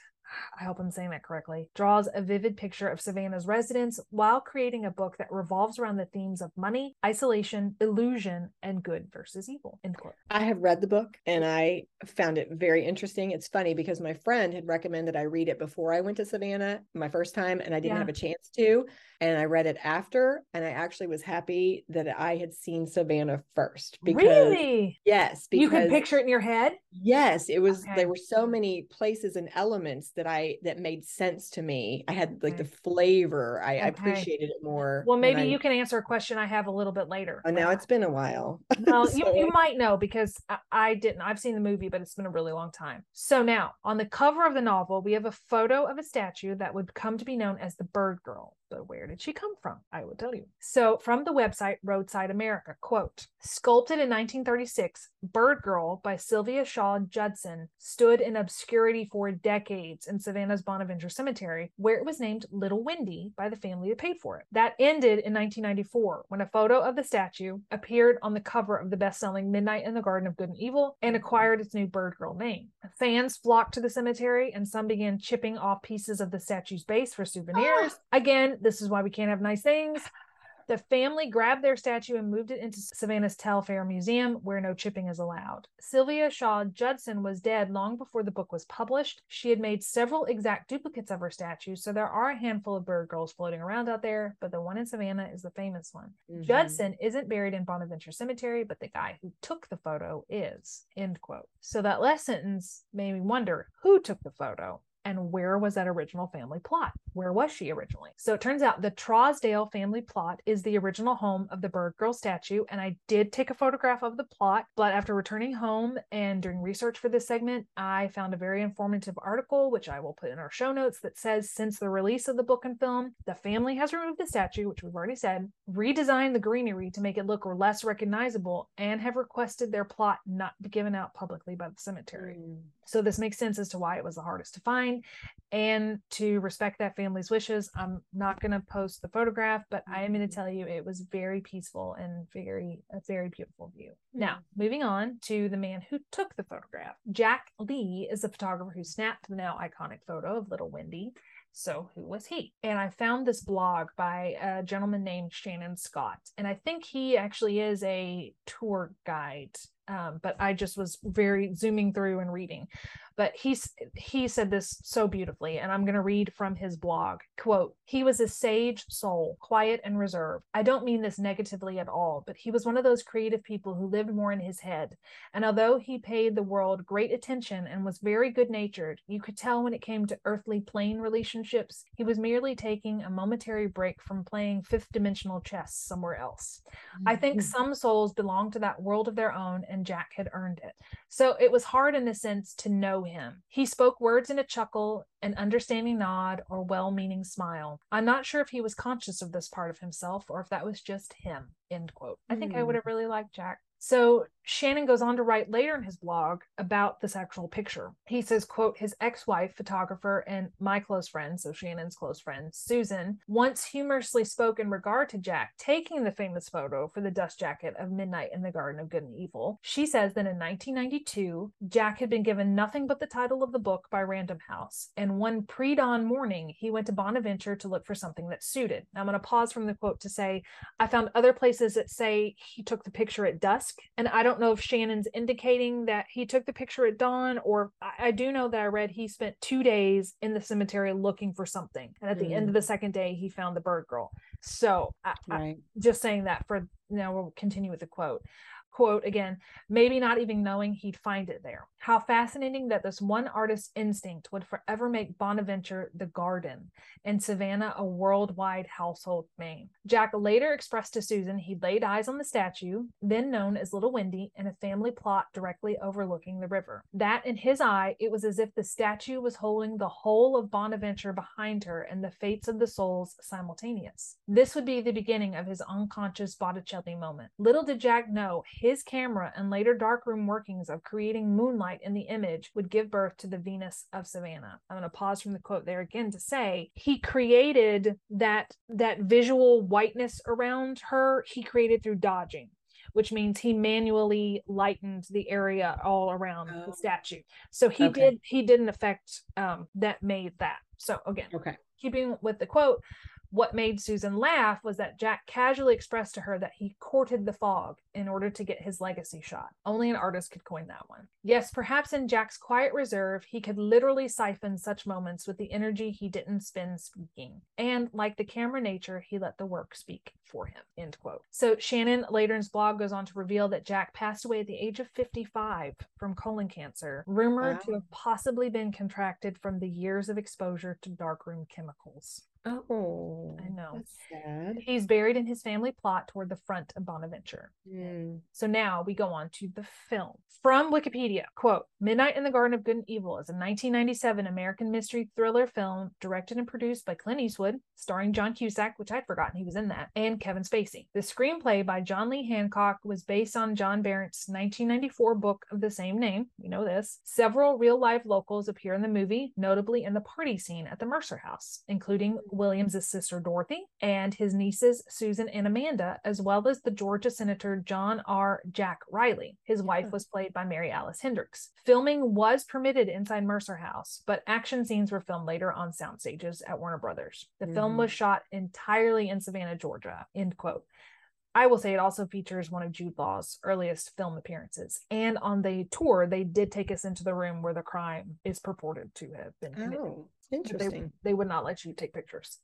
S4: I hope I'm saying that correctly, draws a vivid picture of Savannah's residents while creating a book that revolves around the themes of money, isolation, illusion, and good versus evil. End quote.
S2: I have read the book and I found it very interesting. It's funny because my friend had recommended I read it before I went to Savannah my first time and I didn't
S4: Yeah.
S2: have a chance to. And I read it after and I actually was happy that I had seen Savannah first because
S4: really?
S2: yes, because
S4: You can picture it in your head?
S2: Yes, it was
S4: Okay.
S2: there were so many places and elements that I that made sense to me. I had like
S4: Okay.
S2: the mm. flavor. I, I appreciated it more.
S4: Well, maybe
S2: I-
S4: you can answer a question I have a little bit later.
S2: Oh, now it's been a while.
S4: well, *laughs* you, you might know because I, I didn't. I've seen the movie, but it's been a really long time. So now, on the cover of the novel, we have a photo of a statue that would come to be known as the Bird Girl. But where did she come from? I will tell you. So, from the website Roadside America, quote, sculpted in 1936, Bird Girl by Sylvia Shaw Judson stood in obscurity for decades in Savannah's Bonaventure Cemetery, where it was named Little Wendy by the family that paid for it. That ended in 1994 when a photo of the statue appeared on the cover of the best selling Midnight in the Garden of Good and Evil and acquired its new Bird Girl name. Fans flocked to the cemetery and some began chipping off pieces of the statue's base for souvenirs. Ah. Again, this is why we can't have nice things. The family grabbed their statue and moved it into Savannah's Telfair Museum, where no chipping is allowed. Sylvia Shaw Judson was dead long before the book was published. She had made several exact duplicates of her statue, so there are a handful of bird girls floating around out there, but the one in Savannah is the famous one.
S2: Mhm.
S4: Judson isn't buried in Bonaventure Cemetery, but the guy who took the photo is. End quote. So that last sentence made me wonder who took the photo and where was that original family plot? Where was she originally? So it turns out the Trosdal family plot is the original home of the Bird Girl statue. And I did take a photograph of the plot, but after returning home and doing research for this segment, I found a very informative article, which I will put in our show notes, that says since the release of the book and film, the family has removed the statue, which we've already said, redesigned the greenery to make it look less recognizable, and have requested their plot not be given out publicly by the cemetery.
S2: Mm.
S4: So this makes sense as to why it was the hardest to find. Family. And to respect that family's wishes, I'm not going to post the photograph, but I am going to tell you it was very peaceful and very, a very beautiful view. Now, moving on to the man who took the photograph. Jack Lee is the photographer who snapped the now iconic photo of Little Wendy. So, who was he? And I found this blog by a gentleman named Shannon Scott. And I think he actually is a tour guide, um, but I just was very zooming through and reading but he's he said this so beautifully and i'm going to read from his blog quote he was a sage soul quiet and reserved i don't mean this negatively at all but he was one of those creative people who lived more in his head and although he paid the world great attention and was very good natured you could tell when it came to earthly plane relationships he was merely taking a momentary break from playing fifth dimensional chess somewhere else mm-hmm. i think mm-hmm. some souls belong to that world of their own and jack had earned it so it was hard in a sense to know him. He spoke words in a chuckle, an understanding nod, or well meaning smile. I'm not sure if he was conscious of this part of himself or if that was just him. End quote. I think mm. I would hmm. have really liked Jack so Shannon goes on to write later in his blog about this actual picture. He says, quote, his ex-wife, photographer, and my close friend, so Shannon's close friend, Susan, once humorously spoke in regard to Jack taking the famous photo for the dust jacket of Midnight in the Garden of Good and Evil. She says that in 1992, Jack had been given nothing but the title of the book by Random House, and one pre-dawn morning, he went to Bonaventure to look for something that suited. Now, I'm going to pause from the quote to say, I found other places that say he took the picture at dusk and I don't know if Shannon's indicating that he took the picture at dawn, or I, I do know that I read he spent two days in the cemetery looking for something. And at the mm. end of the mm. second day, he found the bird girl. So I, right. I, just saying that for now, we'll continue with the quote quote again, maybe not even knowing he'd find it there. How fascinating that this one artist's instinct would forever make Bonaventure the garden and Savannah a worldwide household name. Jack later expressed to Susan he'd laid eyes on the statue, then known as Little Wendy, in a family plot directly overlooking the river. That in his eye, it was as if the statue was holding the whole of Bonaventure behind her and the fates of the souls simultaneous. This would be the beginning of his unconscious Botticelli moment. Little did Jack know his camera and later darkroom workings of creating moonlight in the image would give birth to the Venus of Savannah. I'm going to pause from the quote there again to say he created that that visual whiteness around her. He created through dodging which means he manually lightened the area all around oh. the statue. So he okay. did he did an effect um, that made that. So again,
S2: okay.
S4: keeping with the quote, what made Susan laugh was that Jack casually expressed to her that he courted the fog in order to get his legacy shot. Only an artist could coin that one. Yes, perhaps in Jack's quiet reserve, he could literally siphon such moments with the energy he didn't spend speaking. And like the camera nature, he let the work speak for him. End quote. So Shannon later in his blog goes on to reveal that Jack passed away at the age of 55 from colon cancer, rumored wow. to have possibly been contracted from the years of exposure to darkroom chemicals.
S2: Oh,
S4: I know.
S2: That's sad.
S4: He's buried in his family plot toward the front of Bonaventure.
S2: Mm.
S4: So now we go on to the film. From Wikipedia, quote, Midnight in the Garden of Good and Evil is a 1997 American mystery thriller film directed and produced by Clint Eastwood, starring John Cusack, which I'd forgotten he was in that, and Kevin Spacey. The screenplay by John Lee Hancock was based on John Berendt's 1994 book of the same name. We know this. Several real life locals appear in the movie, notably in the party scene at the Mercer House, including Williams' sister Dorothy and his nieces Susan and Amanda, as well as the Georgia Senator John R. Jack Riley. His wife was played by Mary Alice Hendricks. Filming was permitted inside Mercer House, but action scenes were filmed later on sound stages at Warner Brothers. The mm. film was shot entirely in Savannah, Georgia. End quote. I will say it also features one of Jude Law's earliest film appearances. And on the tour, they did take us into the room where the crime is purported to have been committed. Oh,
S2: interesting.
S4: They, they would not let you take pictures.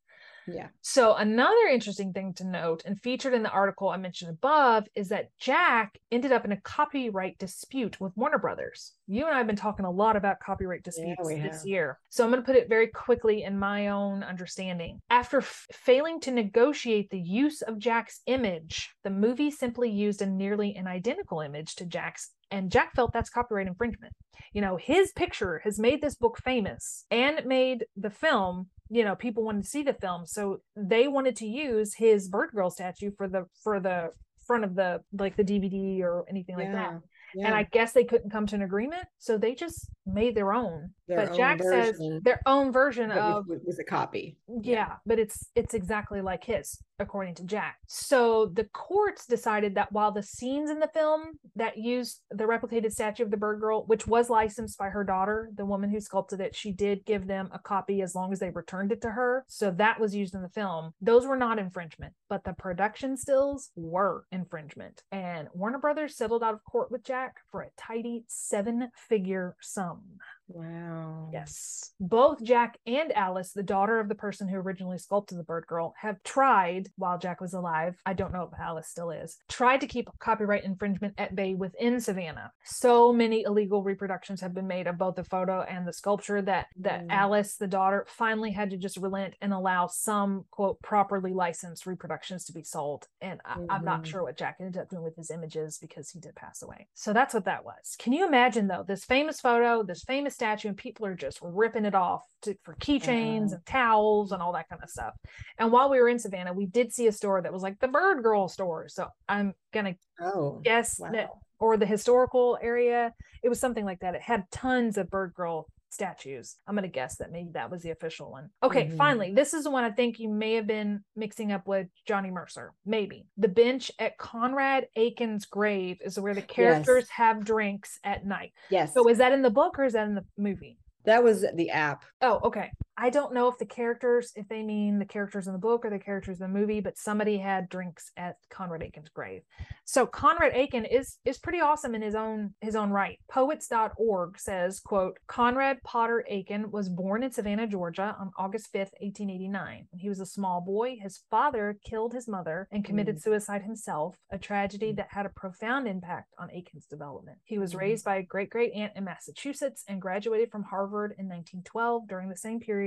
S2: Yeah.
S4: So another interesting thing to note and featured in the article I mentioned above is that Jack ended up in a copyright dispute with Warner Brothers. You and I have been talking a lot about copyright disputes yeah, this year. So I'm going to put it very quickly in my own understanding. After f- failing to negotiate the use of Jack's image, the movie simply used a nearly an identical image to Jack's and Jack felt that's copyright infringement. You know, his picture has made this book famous and made the film you know people wanted to see the film so they wanted to use his bird girl statue for the for the front of the like the dvd or anything like yeah. that and I guess they couldn't come to an agreement, so they just made their own.
S2: Their
S4: but
S2: own
S4: Jack says their own version
S2: But
S4: of
S2: was, was a copy.
S4: yeah, but it's it's exactly like his, according to Jack. So the courts decided that while the scenes in the film that used the replicated statue of the bird girl, which was licensed by her daughter, the woman who sculpted it, she did give them a copy as long as they returned it to her. So that was used in the film. Those were not infringement, but the production stills were infringement. And Warner Brothers settled out of court with Jack for a tidy seven-figure sum.
S2: Wow.
S4: Yes. Both Jack and Alice, the daughter of the person who originally sculpted the bird girl, have tried, while Jack was alive, I don't know if Alice still is, tried to keep copyright infringement at bay within Savannah. So many illegal reproductions have been made of both the photo and the sculpture that that
S2: Mm.
S4: Alice, the daughter, finally had to just relent and allow some quote properly licensed reproductions to be sold. And I, I'm not
S2: Mhm.
S4: sure what Jack ended up doing with his images because he did pass away. So that's what that was. Can you imagine though, this famous photo, this famous statue, and people are just ripping it off to, for keychains
S2: Uh-huh.
S4: and towels and all that kind of stuff. And while we were in Savannah, we did see a store that was like the Bird Girl store. So I'm gonna
S2: Oh.
S4: guess that, or the historical area. It was something like that. It had tons of Bird Girl statues. I'm gonna guess that maybe that was the official one. Okay,
S2: Mhm.
S4: finally, this is the one I think you may have been mixing up with Johnny Mercer. Maybe the bench at Conrad Aiken's grave is where the characters have drinks at night.
S2: Yes.
S4: So is that in the book or is that in the movie?
S2: that was the app.
S4: Oh, okay. I don't know if the characters, if they mean the characters in the book or the characters in the movie, but somebody had drinks at Conrad Aiken's grave. So Conrad Aiken is is pretty awesome in his own his own right. Poets.org says, quote, Conrad Potter Aiken was born in Savannah, Georgia on August 5th, 1889. When he was a small boy, his father killed his mother and committed suicide himself, a tragedy that had a profound impact on Aiken's development. He was
S2: Mhm.
S4: raised by a great great aunt in Massachusetts and graduated from Harvard in 1912 during the same period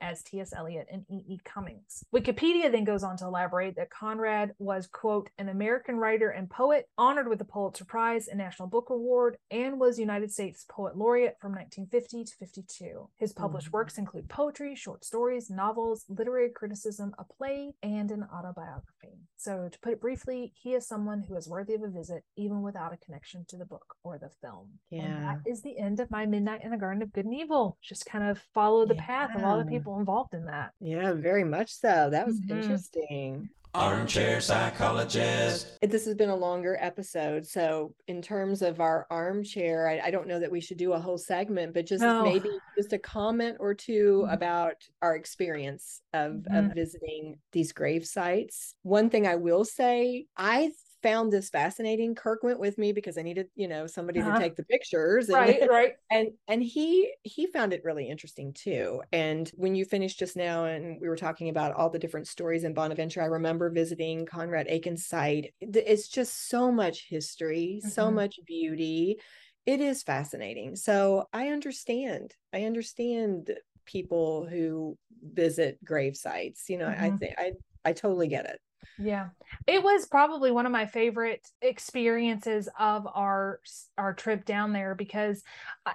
S4: as T.S. Eliot and E.E. Cummings. Wikipedia then goes on to elaborate that Conrad was, quote, an American writer and poet honored with the Pulitzer Prize and National Book Award and was United States Poet Laureate from 1950 to 52. His published
S2: Mhm.
S4: works include poetry, short stories, novels, literary criticism, a play, and an autobiography. So, to put it briefly, he is someone who is worthy of a visit even without a connection to the book or the film. And
S2: Yeah.
S4: that is the end of my Midnight in the Garden of Good and Evil. Just kind of follow the path of all the people involved in that.
S2: Yeah, very much so. That was
S4: Mhm.
S2: interesting.
S3: Armchair psychologist.
S2: This has been a longer episode. So, in terms of our armchair, I, I don't know that we should do a whole segment, but just
S4: No.
S2: maybe just a comment or 2
S4: Mhm.
S2: about our experience of,
S4: Mhm.
S2: of visiting these grave sites. One thing I will say, I found this fascinating. Kirk went with me because I needed, you know, somebody
S4: Uh-huh.
S2: to take the pictures. And,
S4: Right, right. *laughs*
S2: and and he he found it really interesting too and when you finished just now and we were talking about all the different stories in bonaventure i remember visiting conrad aiken's site it's just so much history so
S4: Mhm.
S2: much beauty it is fascinating so i understand i understand people who visit grave sites you know i
S4: Mhm.
S2: think i i totally get it
S4: Yeah. It was probably one of my favorite experiences of our our trip down there because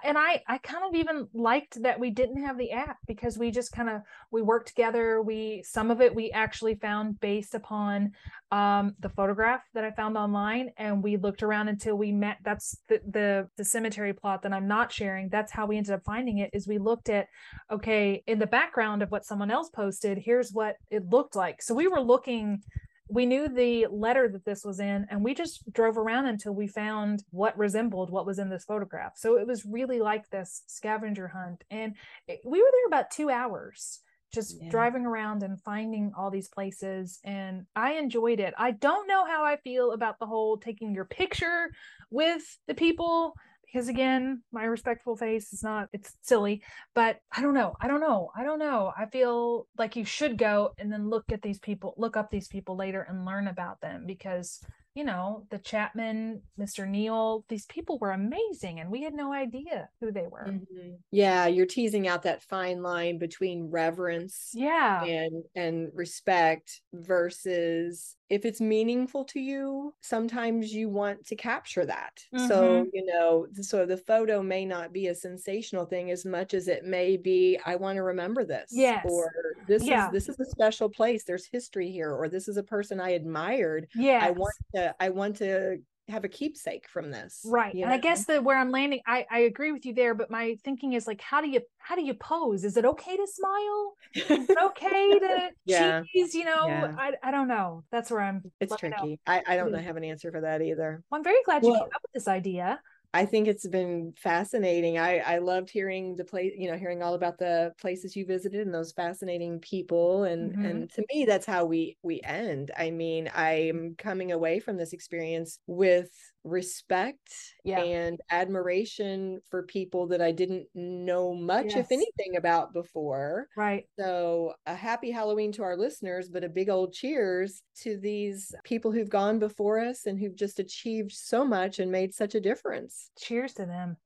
S4: and I I kind of even liked that we didn't have the app because we just kind of we worked together. We some of it we actually found based upon um the photograph that I found online and we looked around until we met that's the the, the cemetery plot that I'm not sharing. That's how we ended up finding it is we looked at okay, in the background of what someone else posted, here's what it looked like. So we were looking we knew the letter that this was in and we just drove around until we found what resembled what was in this photograph so it was really like this scavenger hunt and it, we were there about two hours just
S2: Yeah.
S4: driving around and finding all these places and i enjoyed it i don't know how i feel about the whole taking your picture with the people because again my respectful face is not it's silly but i don't know i don't know i don't know. I feel like you should go and then look at these people look up these people later and learn about them because you know the chapman mr Neill these people were amazing and we had no idea who they were.
S2: Mhm. yeah you're teasing out that fine line between reverence
S4: yeah.
S2: and and respect versus if it's meaningful to you sometimes you want to capture that. So mm-hmm. you know so the photo may not be a sensational thing as much as it may be i want to remember this
S4: Yes.
S2: or this
S4: Yeah.
S2: is this is a special place. There's history here or this is a person i admired.
S4: Yeah
S2: i want to i want to
S5: have a keepsake from this.
S6: Right.
S5: you
S6: And I guess that where I'm landing, I, I agree with you there, but my thinking is like, how do you how do you pose? Is it okay to smile? Is it okay to *laughs*
S5: Yeah.
S6: cheese? You know,
S5: Yeah.
S6: I, I don't know. That's where I'm
S5: it's
S6: know.
S5: tricky. I, I don't know, have an answer for that either.
S6: Well, I'm very glad you
S5: Well-
S6: came up with this idea.
S5: I think it's been fascinating. I I loved hearing the place, you know, hearing all about the places you visited and those fascinating people. And
S6: Mhm.
S5: and to me, that's how we we end. I mean, I'm coming away from this experience with respect
S6: Yeah.
S5: and admiration for people that I didn't know much,
S6: Yes.
S5: if anything, about before.
S6: Right.
S5: So, a happy Halloween to our listeners, but a big old cheers to these people who've gone before us and who've just achieved so much and made such a difference.
S6: Cheers to them.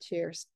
S5: Cheers.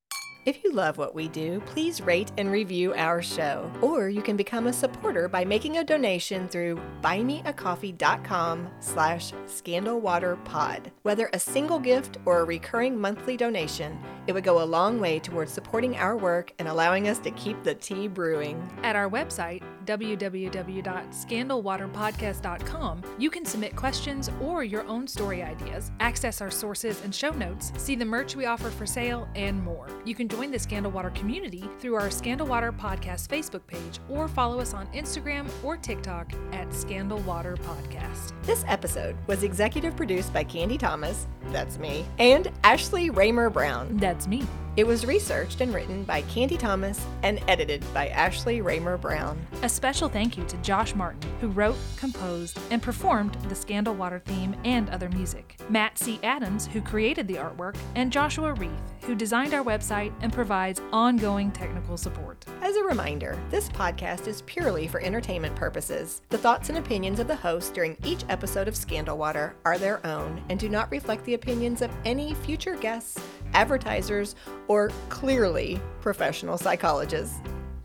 S2: If you love what we do, please rate and review our show. Or you can become a supporter by making a donation through buymeacoffee.com slash scandalwaterpod. Whether a single gift or a recurring monthly donation, it would go a long way towards supporting our work and allowing us to keep the tea brewing.
S4: At our website, www.scandalwaterpodcast.com, you can submit questions or your own story ideas, access our sources and show notes, see the merch we offer for sale, and more. You can join the Scandal Water community through our Scandal Water Podcast Facebook page or follow us on Instagram or TikTok at Scandal Water Podcast.
S2: This episode was executive produced by Candy Thomas, that's me, and Ashley Raymer Brown.
S4: That's me.
S2: It was researched and written by Candy Thomas and edited by Ashley Raymer Brown.
S4: A special thank you to Josh Martin, who wrote, composed, and performed the Scandal Water theme and other music, Matt C. Adams, who created the artwork, and Joshua Reith, who designed our website and provides ongoing technical support.
S2: As a reminder, this podcast is purely for entertainment purposes. The thoughts and opinions of the host during each episode of Scandal Water are their own and do not reflect the opinions of any future guests, advertisers, or clearly professional psychologists.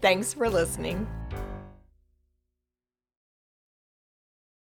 S2: Thanks for listening.